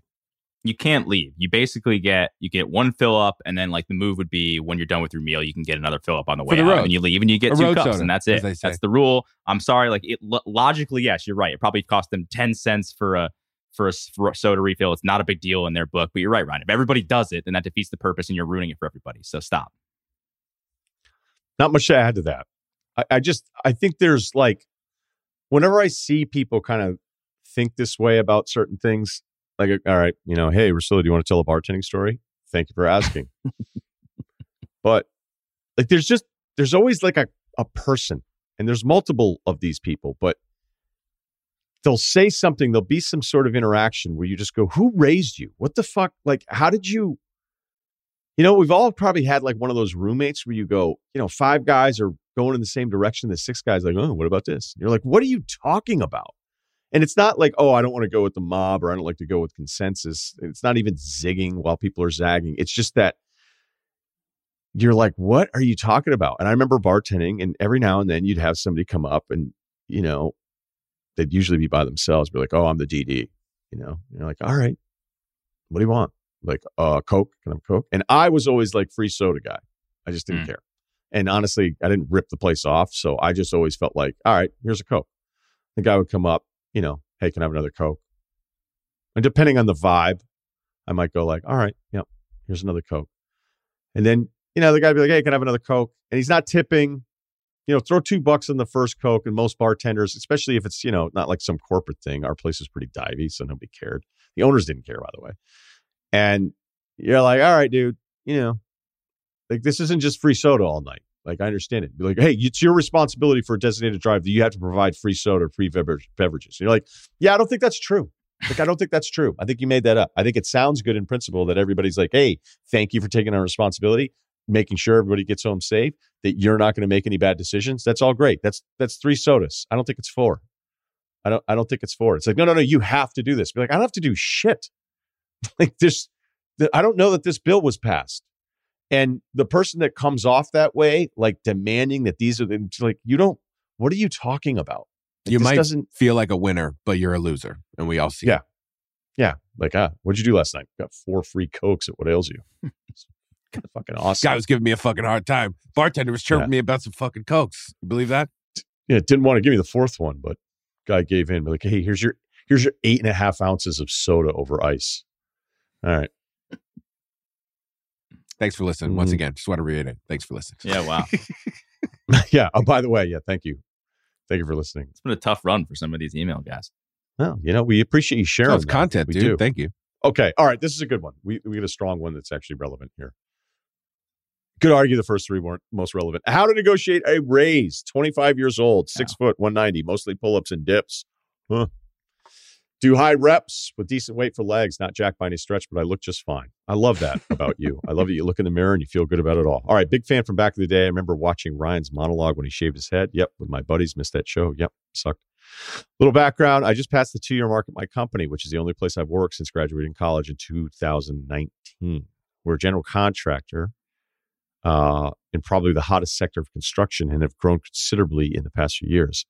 you can't leave. You basically get you get one fill up, and then like the move would be when you're done with your meal, you can get another fill up on the way the out, road. and you leave, and you get A two cups, soda, and that's it. That's the rule. I'm sorry, like it lo- logically, yes, you're right. It probably cost them ten cents for a for a, s- for a soda refill. It's not a big deal in their book, but you're right, Ryen. If everybody does it, then that defeats the purpose, and you're ruining it for everybody. So stop. Not much to add to that. I, I just, I think there's like, whenever I see people kind of think this way about certain things, like, uh, all right, you know, hey, Russillo, do you want to tell a bartending story? Thank you for asking. [LAUGHS] but like, there's just, there's always like a, a person, and there's multiple of these people, but they'll say something, there'll be some sort of interaction where you just go, who raised you? What the fuck? Like, how did you? You know, we've all probably had like one of those roommates where you go, you know, five guys are going in the same direction. The six guys like, oh, what about this? you're like, what are you talking about? And it's not like, oh, I don't want to go with the mob or I don't like to go with consensus. It's not even zigging while people are zagging. It's just that you're like, what are you talking about? And I remember bartending, and every now and then you'd have somebody come up and, you know, they'd usually be by themselves, be like, oh, I'm the DD, you know, And you're like, all right, what do you want? like, uh, Coke, can I have Coke? And I was always like free soda guy. I just didn't Mm. care. And honestly, I didn't rip the place off. So I just always felt like, all right, here's a Coke. The guy would come up, you know, hey, can I have another Coke? And depending on the vibe, I might go like, all right, yep, here's another Coke. And then, you know, the guy would be like, hey, can I have another Coke? And he's not tipping. You know, throw two bucks on the first Coke. And most bartenders, especially if it's, you know, not like some corporate thing, our place is pretty divey, so nobody cared. The owners didn't care, by the way. And you're like, all right, dude, you know, like this isn't just free soda all night. Like I understand it. Be like, hey, it's your responsibility for a designated drive that you have to provide free soda, free beverage, beverages. And you're like, yeah, I don't think that's true. Like I don't think that's true. I think you made that up. I think it sounds good in principle that everybody's like, hey, thank you for taking on responsibility, making sure everybody gets home safe. That you're not going to make any bad decisions. That's all great. That's that's three sodas. I don't think it's four. I don't I don't think it's four. It's like no no no. You have to do this. Be like I don't have to do shit. [LAUGHS] like this. I don't know that this bill was passed. And the person that comes off that way, like demanding that these are the, it's like, you don't, what are you talking about? Like, You might doesn't, feel like a winner, but you're a loser, and we all see. Yeah. it. yeah. Like, ah, what'd you do last night? Got four free Cokes at What Ails You. [LAUGHS] It's kinda fucking awesome. Guy was giving me a fucking hard time. Bartender was chirping Yeah. me about some fucking cokes. You believe that? yeah, didn't want to give me the fourth one, but guy gave in. Like, hey, here's your, here's your eight and a half ounces of soda over ice. All right. Thanks for listening. Once Mhm. again, just want to reiterate. Thanks for listening. Yeah, wow. [LAUGHS] [LAUGHS] yeah. Oh, by the way, yeah, thank you. Thank you for listening. It's been a tough run for some of these email guys. Well, you know, we appreciate you sharing it's that. content, We dude. do. Thank you. Okay. All right. This is a good one. We we get a strong one that's actually relevant here. Could argue the first three weren't most relevant. How to negotiate a raise. 25 years old, six foot, 190, mostly pull ups and dips. Huh. Do high reps with decent weight for legs, not jacked by any stretch, but I look just fine. I love that [LAUGHS] about you. I love that you look in the mirror and you feel good about it all. All right. Big fan from back of the day. I remember watching Ryen's monologue when he shaved his head. Yep. With my buddies. Missed that show. Yep. Sucked. Little background I just passed the two year mark at my company, which is the only place I've worked since graduating college in 2019. We're a general contractor uh, in probably the hottest sector of construction and have grown considerably in the past few years.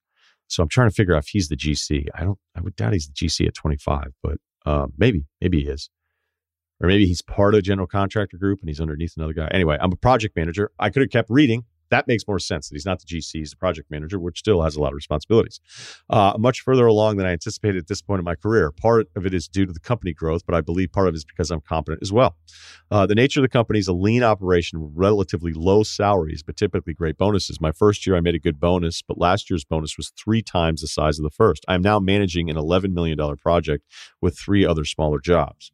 So I'm trying to figure out if he's the GC. I don't, I would doubt he's the GC at 25, but uh, maybe, maybe he is. Or maybe he's part of general contractor group and he's underneath another guy. Anyway, I'm a project manager. I could have kept reading. That makes more sense that he's not the GC, he's the project manager, which still has a lot of responsibilities. Uh, much further along than I anticipated at this point in my career. Part of it is due to the company growth, but I believe part of it is because I'm competent as well. Uh, the nature of the company is a lean operation with relatively low salaries, but typically great bonuses. My first year, I made a good bonus, but last year's bonus was three times the size of the first. I'm now managing an $11 million project with three other smaller jobs.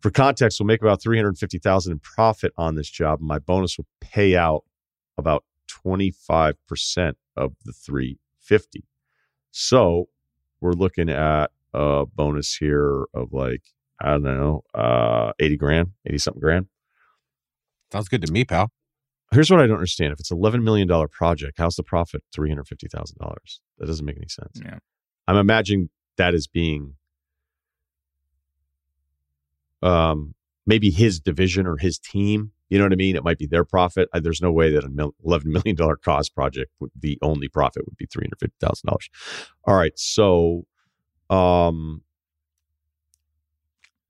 For context, we'll make about 350,000 in profit on this job, and my bonus will pay out about 25% of the 350. So we're looking at a bonus here of like, I don't know, uh, 80 grand, 80 something grand. Sounds good to me, pal. Here's what I don't understand. If it's $11 million project, how's the profit $350,000? That doesn't make any sense. Yeah. I'm imagining that as being um, maybe his division or his team. You know what I mean? It might be their profit. There's no way that a mil- $11 million cost project, would, the only profit would be $350,000. All right. So, um,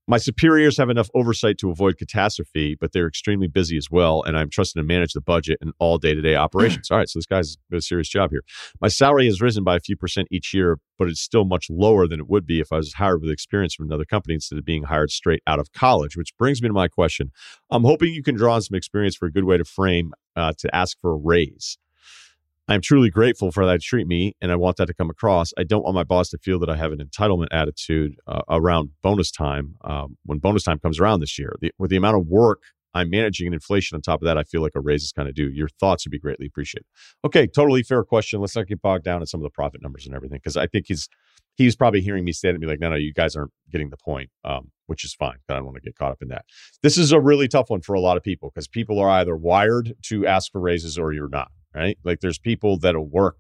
my superiors have enough oversight to avoid catastrophe, but they're extremely busy as well. And I'm trusted to manage the budget and all day to day operations. [CLEARS THROAT] all right. So this guy's got a serious job here. My salary has risen by a few percent each year, but it's still much lower than it would be if I was hired with experience from another company instead of being hired straight out of college, which brings me to my question. I'm hoping you can draw on some experience for a good way to frame uh, to ask for a raise. I'm truly grateful for that to treat me, and I want that to come across. I don't want my boss to feel that I have an entitlement attitude uh, around bonus time um, when bonus time comes around this year. The, with the amount of work I'm managing and inflation on top of that, I feel like a raise is kind of due. Your thoughts would be greatly appreciated. Okay, totally fair question. Let's not get bogged down in some of the profit numbers and everything because I think he's he's probably hearing me say and be like, no, no, you guys aren't getting the point, um, which is fine. I don't want to get caught up in that. This is a really tough one for a lot of people because people are either wired to ask for raises or you're not, right? Like there's people that'll work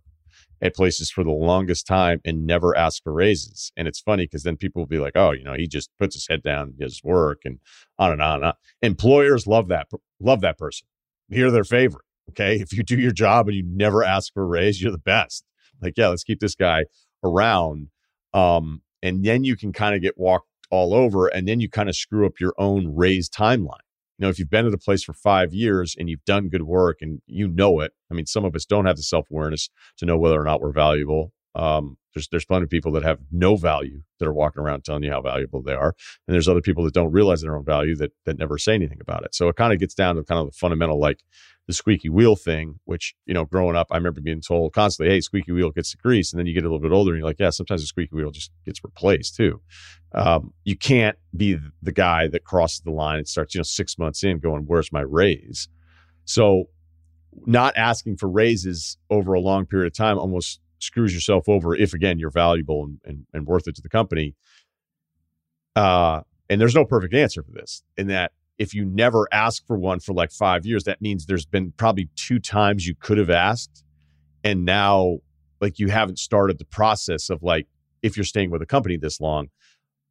at places for the longest time and never ask for raises. And it's funny because then people will be like, oh, you know, he just puts his head down, does work, and on and on and on. Employers love that, love that person. You're their favorite. Okay. If you do your job and you never ask for a raise, you're the best. Like, yeah, let's keep this guy around. Um, and then you can kind of get walked all over, and then you kind of screw up your own raise timeline. You know, if you've been at a place for five years and you've done good work and you know it, I mean, some of us don't have the self awareness to know whether or not we're valuable. Um, there's there's plenty of people that have no value that are walking around telling you how valuable they are, and there's other people that don't realize their own value that that never say anything about it. So it kind of gets down to kind of the fundamental like the squeaky wheel thing, which, you know, growing up, I remember being told constantly, hey, squeaky wheel gets the grease. And then you get a little bit older and you're like, yeah, sometimes the squeaky wheel just gets replaced too. Um, you can't be the guy that crosses the line and starts, you know, six months in going, where's my raise? So not asking for raises over a long period of time almost screws yourself over if, again, you're valuable and, and, and worth it to the company. Uh, and there's no perfect answer for this in that if you never ask for one for like five years, that means there's been probably two times you could have asked. And now, like, you haven't started the process of like, if you're staying with a company this long,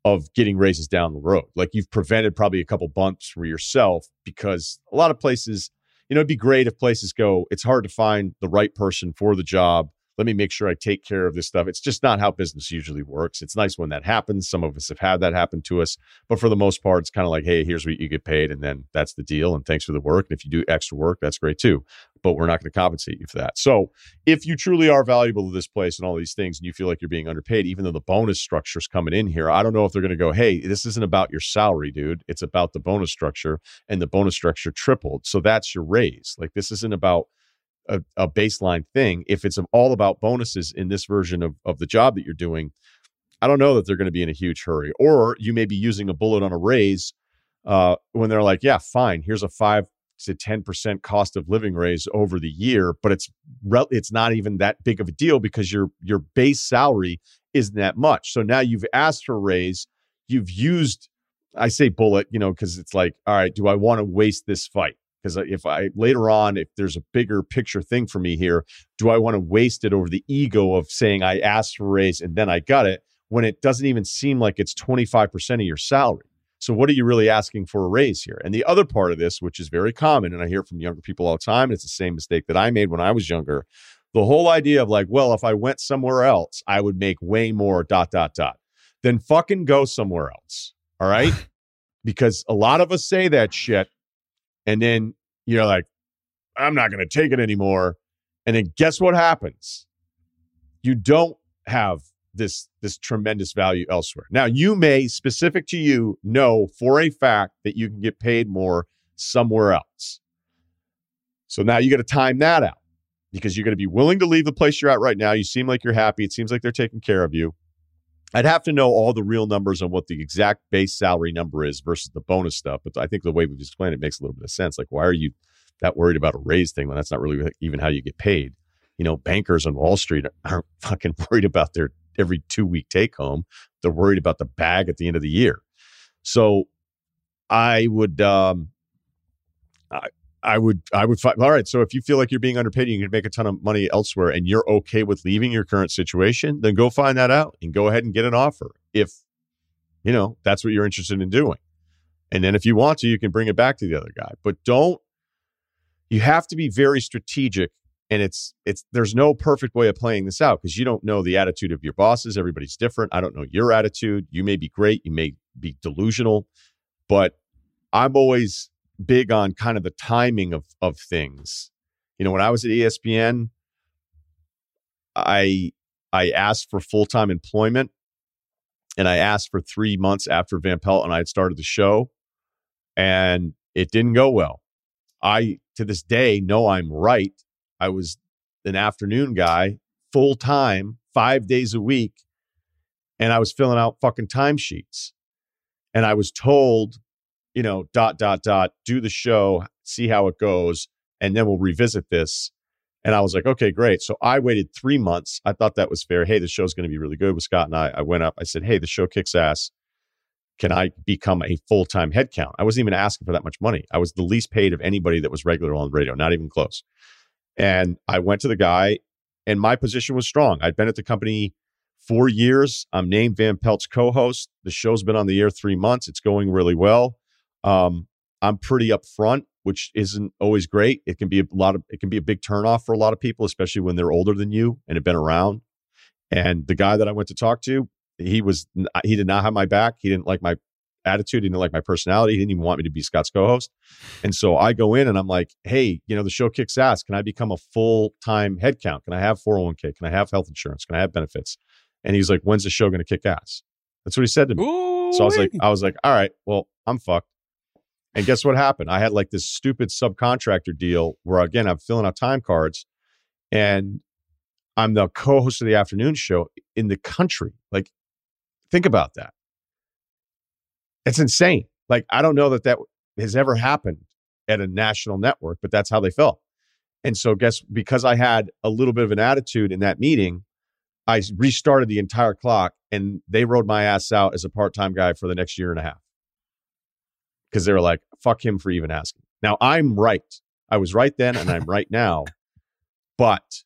of getting raises down the road. Like, you've prevented probably a couple bumps for yourself because a lot of places, you know, it'd be great if places go, it's hard to find the right person for the job let me make sure I take care of this stuff. It's just not how business usually works. It's nice when that happens. Some of us have had that happen to us, but for the most part, it's kind of like, hey, here's what you get paid, and then that's the deal. And thanks for the work. And if you do extra work, that's great too. But we're not going to compensate you for that. So if you truly are valuable to this place and all these things, and you feel like you're being underpaid, even though the bonus structure is coming in here, I don't know if they're going to go, hey, this isn't about your salary, dude. It's about the bonus structure, and the bonus structure tripled. So that's your raise. Like this isn't about a, a baseline thing. If it's all about bonuses in this version of, of the job that you're doing, I don't know that they're going to be in a huge hurry. Or you may be using a bullet on a raise uh, when they're like, yeah, fine, here's a five to 10% cost of living raise over the year, but it's it's not even that big of a deal because your your base salary isn't that much. So now you've asked for a raise, you've used I say bullet, you know, because it's like, all right, do I want to waste this fight? Because if I later on, if there's a bigger picture thing for me here, do I want to waste it over the ego of saying I asked for a raise and then I got it when it doesn't even seem like it's 25% of your salary? So, what are you really asking for a raise here? And the other part of this, which is very common, and I hear from younger people all the time, it's the same mistake that I made when I was younger. The whole idea of like, well, if I went somewhere else, I would make way more, dot, dot, dot. Then fucking go somewhere else. All right. [LAUGHS] because a lot of us say that shit and then you're like, I'm not going to take it anymore. And then guess what happens? You don't have this this tremendous value elsewhere. Now, you may specific to you know for a fact that you can get paid more somewhere else. So now you got to time that out because you're going to be willing to leave the place you're at right now. You seem like you're happy. It seems like they're taking care of you. I'd have to know all the real numbers on what the exact base salary number is versus the bonus stuff. But I think the way we've explained it makes a little bit of sense. Like, why are you that worried about a raise thing when that's not really even how you get paid? You know, bankers on Wall Street aren't [LAUGHS] fucking worried about their every two week take home. They're worried about the bag at the end of the year. So I would, um, I, I would I would find all right. So if you feel like you're being underpaid, you can make a ton of money elsewhere, and you're okay with leaving your current situation, then go find that out and go ahead and get an offer. If you know that's what you're interested in doing, and then if you want to, you can bring it back to the other guy. But don't. You have to be very strategic, and it's it's there's no perfect way of playing this out because you don't know the attitude of your bosses. Everybody's different. I don't know your attitude. You may be great. You may be delusional, but I'm always big on kind of the timing of of things. You know, when I was at ESPN, I I asked for full time employment, and I asked for three months after Van Pelt and I had started the show, and it didn't go well. I to this day know I'm right. I was an afternoon guy, full time, five days a week, and I was filling out fucking timesheets. And I was told you know, dot, dot, dot, do the show, see how it goes, and then we'll revisit this. And I was like, okay, great. So I waited three months. I thought that was fair. Hey, the show's going to be really good with Scott and I. I went up. I said, hey, the show kicks ass. Can I become a full time headcount? I wasn't even asking for that much money. I was the least paid of anybody that was regular on the radio, not even close. And I went to the guy, and my position was strong. I'd been at the company four years. I'm named Van Pelt's co host. The show's been on the air three months. It's going really well. Um, I'm pretty upfront, which isn't always great. It can be a lot of it can be a big turnoff for a lot of people, especially when they're older than you and have been around. And the guy that I went to talk to, he was he did not have my back. He didn't like my attitude. He didn't like my personality. He didn't even want me to be Scott's co-host. And so I go in and I'm like, hey, you know, the show kicks ass. Can I become a full-time headcount? Can I have 401k? Can I have health insurance? Can I have benefits? And he's like, when's the show going to kick ass? That's what he said to me. Ooh, So I was like, I was like, all right, well, I'm fucked. And guess what happened? I had like this stupid subcontractor deal where again I'm filling out time cards, and I'm the co-host of the afternoon show in the country. Like, think about that. It's insane. Like, I don't know that that has ever happened at a national network, but that's how they felt. And so, guess because I had a little bit of an attitude in that meeting, I restarted the entire clock and they rode my ass out as a part time guy for the next year and a half. Because they were like, fuck him for even asking. Now I'm right. I was right then and I'm right now. But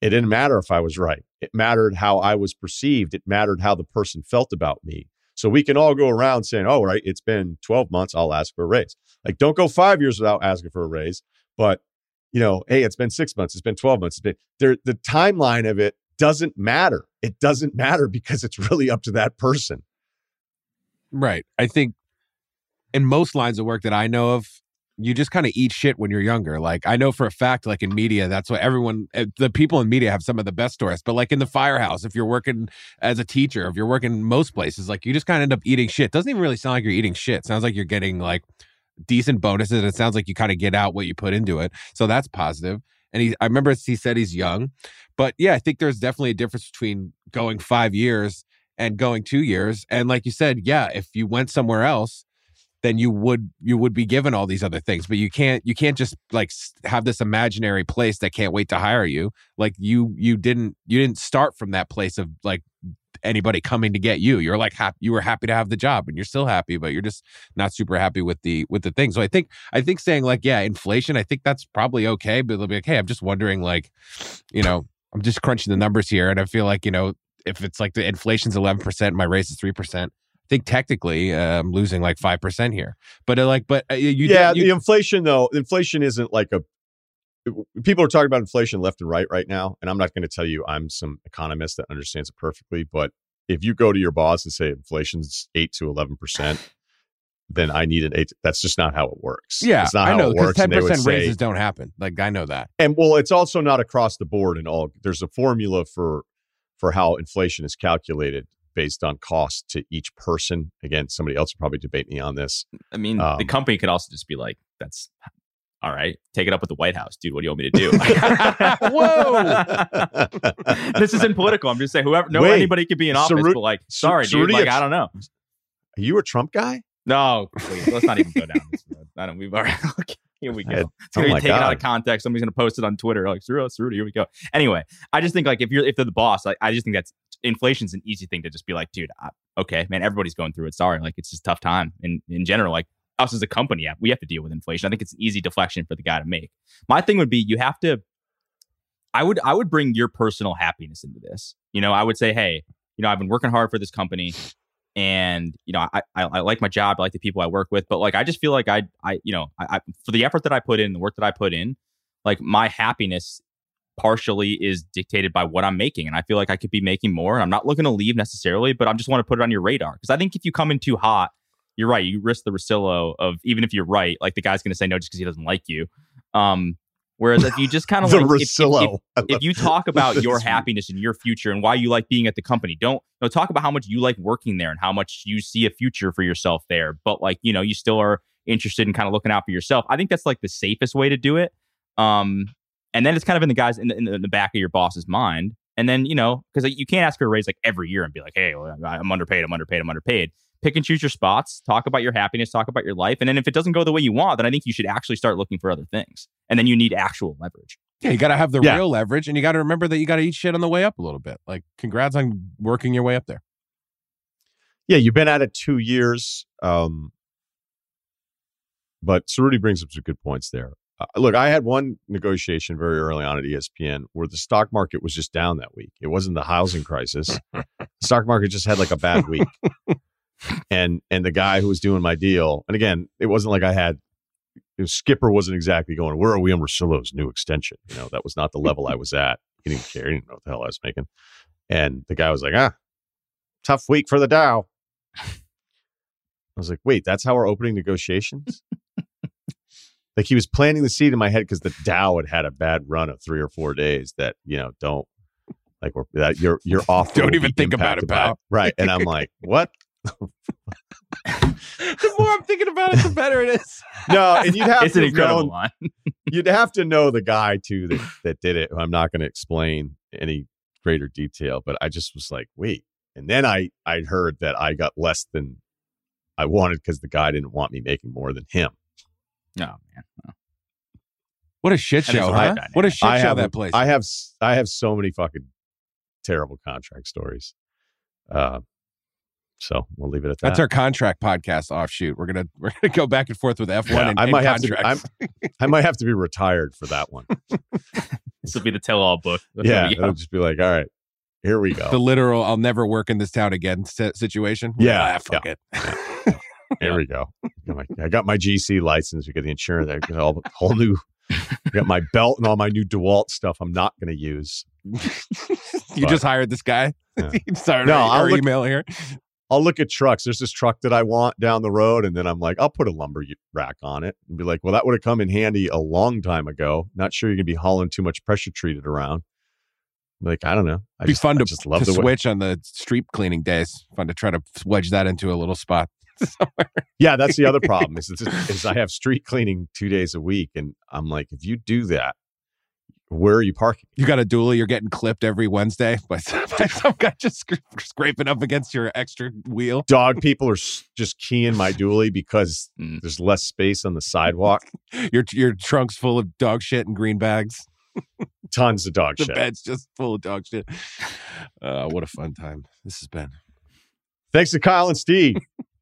it didn't matter if I was right. It mattered how I was perceived. It mattered how the person felt about me. So we can all go around saying, oh, right, it's been 12 months. I'll ask for a raise. Like, don't go five years without asking for a raise. But, you know, hey, it's been six months. It's been 12 months. It's been there. The timeline of it doesn't matter. It doesn't [LAUGHS] matter because it's really up to that person. Right. I think in most lines of work that I know of, you just kind of eat shit when you're younger. Like I know for a fact, like in media, that's what everyone, eh, the people in media have some of the best stories. But like in the firehouse, if you're working as a teacher, if you're working most places, like you just kind of end up eating shit. Doesn't even really sound like you're eating shit. sounds like you're getting like decent bonuses. It sounds like you kind of get out what you put into it. So that's positive. And he, I remember he said he's young, but yeah, I think there's definitely a difference between going five years and going two years. And like you said, yeah, if you went somewhere else, then you would you would be given all these other things but you can't you can't just like have this imaginary place that can't wait to hire you. Like you you didn't you didn't start from that place of like anybody coming to get you. You're like happy you were happy to have the job and you're still happy but you're just not super happy with the with the thing. So i think i think saying like yeah inflation i think that's probably okay but they'll be like hey i'm just wondering like you know i'm just crunching the numbers here and i feel like you know if it's like the inflation's 11% my raise is 3% I think technically uh, I'm losing like five percent here, but uh, like, but uh, you, yeah, you, the inflation though, inflation isn't like a. People are talking about inflation left and right right now, and I'm not going to tell you I'm some economist that understands it perfectly. But if you go to your boss and say inflation's eight to eleven percent, then I need an eight. That's just not how it works. Yeah, it's not I how know it works. ten and they would percent say- raises don't happen. Like I know that. and well, it's also not across the board and all. There's a formula for for how inflation is calculated based on cost to each person. Again, somebody else will probably debate me on this. I mean, the Um, company could also just be like, "That's all right. Take it up with the White House, dude. What do you want me to do?" [LAUGHS] Whoa! [LAUGHS] this isn't political. I'm just saying, whoever, no, Wait, anybody could be in office, Cerru- but like, Cer- sorry, dude. Cerruti Like, I don't know. Are you a Trump guy? No, please, let's not even go down this road. I don't. We've already. [LAUGHS] Okay, here we go. had- It's gonna oh be my taken out of context. Somebody's gonna post it on Twitter, like Rudy, it's Here we go. Anyway, I just think like if you're if they're the boss, like I just think that's inflation's an easy thing to just be like, dude, I, okay, man, everybody's going through it. Sorry, like it's just a tough time in in general. Like us as a company, yeah, we have to deal with inflation. I think it's an easy deflection for the guy to make. My thing would be you have to. I would I would bring your personal happiness into this. You know, I would say, hey, you know, I've been working hard for this company and you know I, I I like my job, I like the people I work with, but like I just feel like I I you know I, I for the effort that I put in, the work that I put in, like my happiness partially is dictated by what I'm making, and I feel like I could be making more. And I'm not looking to leave necessarily, but I just want to put it on your radar because I think if you come in too hot, you're right. You risk the Russillo of even if you're right, like the guy's going to say no just because he doesn't like you. Um, whereas if you just [LAUGHS] kind of like, if- if- if- Russillo. If you talk [LAUGHS] about your happiness and your future and why you like being at the company, don't you know, talk about how much you like working there and how much you see a future for yourself there. But like, you know, you still are interested in kind of looking out for yourself. I think that's like the safest way to do it. Um, and then it's kind of in the guys in the, in the, in the back of your boss's mind. And then, you know, because you can't ask for a raise like every year and be like, hey, well, I'm underpaid, I'm underpaid, I'm underpaid. Pick and choose your spots, talk about your happiness, talk about your life. And then if it doesn't go the way you want, then I think you should actually start looking for other things. And then you need actual leverage. Yeah, you got to have the Yeah. real leverage, and you got to remember that you got to eat shit on the way up a little bit. Like, congrats on working your way up there. yeah, you've been at it two years. Um, but Cerruti brings up some good points there. Uh, look, I had one negotiation very early on at ESPN where the stock market was just down that week. It wasn't the housing crisis. the stock market just had like a bad week. and and the guy who was doing my deal, and again, it wasn't like I had Skipper wasn't exactly going, where are we on Russillo's new extension? You know, that was not the level I was at. He didn't care. He didn't know what the hell I was making. And the guy was like, ah, tough week for the Dow. I was like, wait, that's how we're opening negotiations? Like he was planting the seed in my head because the Dow had had a bad run of three or four days that, you know, don't like we're that you're you're [LAUGHS] off. Don't even think about it, pal. Right. And I'm like, [LAUGHS] what? [LAUGHS] the more I'm thinking about it, the better it is. No, and you'd have it's to an incredible known, line. you'd have to know the guy too that that did it. I'm not going to explain any greater detail, but I just was like, wait. And then I I heard that I got less than I wanted because the guy didn't want me making more than him. Oh man. No. What a shit show, huh? dynamic. What a shit I show have that place. I have s- I have so many fucking terrible contract stories. Uh, so we'll leave it at that. That's our contract podcast offshoot. We're gonna [LAUGHS] we're gonna go back and forth with F1 Yeah, and, I and might have to. contracts. I'm, I might have to be retired for that one. [LAUGHS] This will be the tell-all book. [LAUGHS] yeah, Yeah. it'll just be like, all right, here we go. the literal "I'll never work in this town again" situation. Yeah, Ah, fuck it. Here we go. Got my- I got my GC license. We got the insurance. I got all whole new. I got my belt and all my new Dewalt stuff. I'm not going to use. [LAUGHS] you But- just hired this guy. Yeah. [LAUGHS] Sorry, No, our look- email here. I'll look at trucks. There's this truck that I want down the road, and then I'm like, I'll put a lumber rack on it and be like, well, that would have come in handy a long time ago. Not sure you're gonna be hauling too much pressure treated around. Like, I don't know. I Be just, fun I to, just love to the way. switch on the street cleaning days. Fun to try to wedge that into a little spot. Somewhere. Yeah, that's the other [LAUGHS] problem is, is, I have street cleaning two days a week, and I'm like, if you do that, where are you parking? You got a dually. You're getting clipped every Wednesday [LAUGHS] by some, by some guy just scra- scraping up against your extra wheel. Dog people are just keying my dually because Mm. there's less space on the sidewalk. [LAUGHS] Your your trunk's full of dog shit and green bags. Tons of dog The shit. bed's just full of dog shit. Uh, what a fun time this has been. Thanks to Kyle and Steve.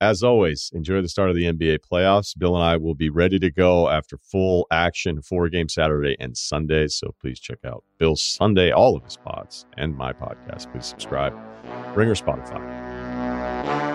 As always, enjoy the start of the NBA playoffs. Bill and I will be ready to go after full action four game Saturday and Sunday. So please check out Bill's Sunday, all of his pods, and my podcast. Please subscribe, Ringer, Spotify.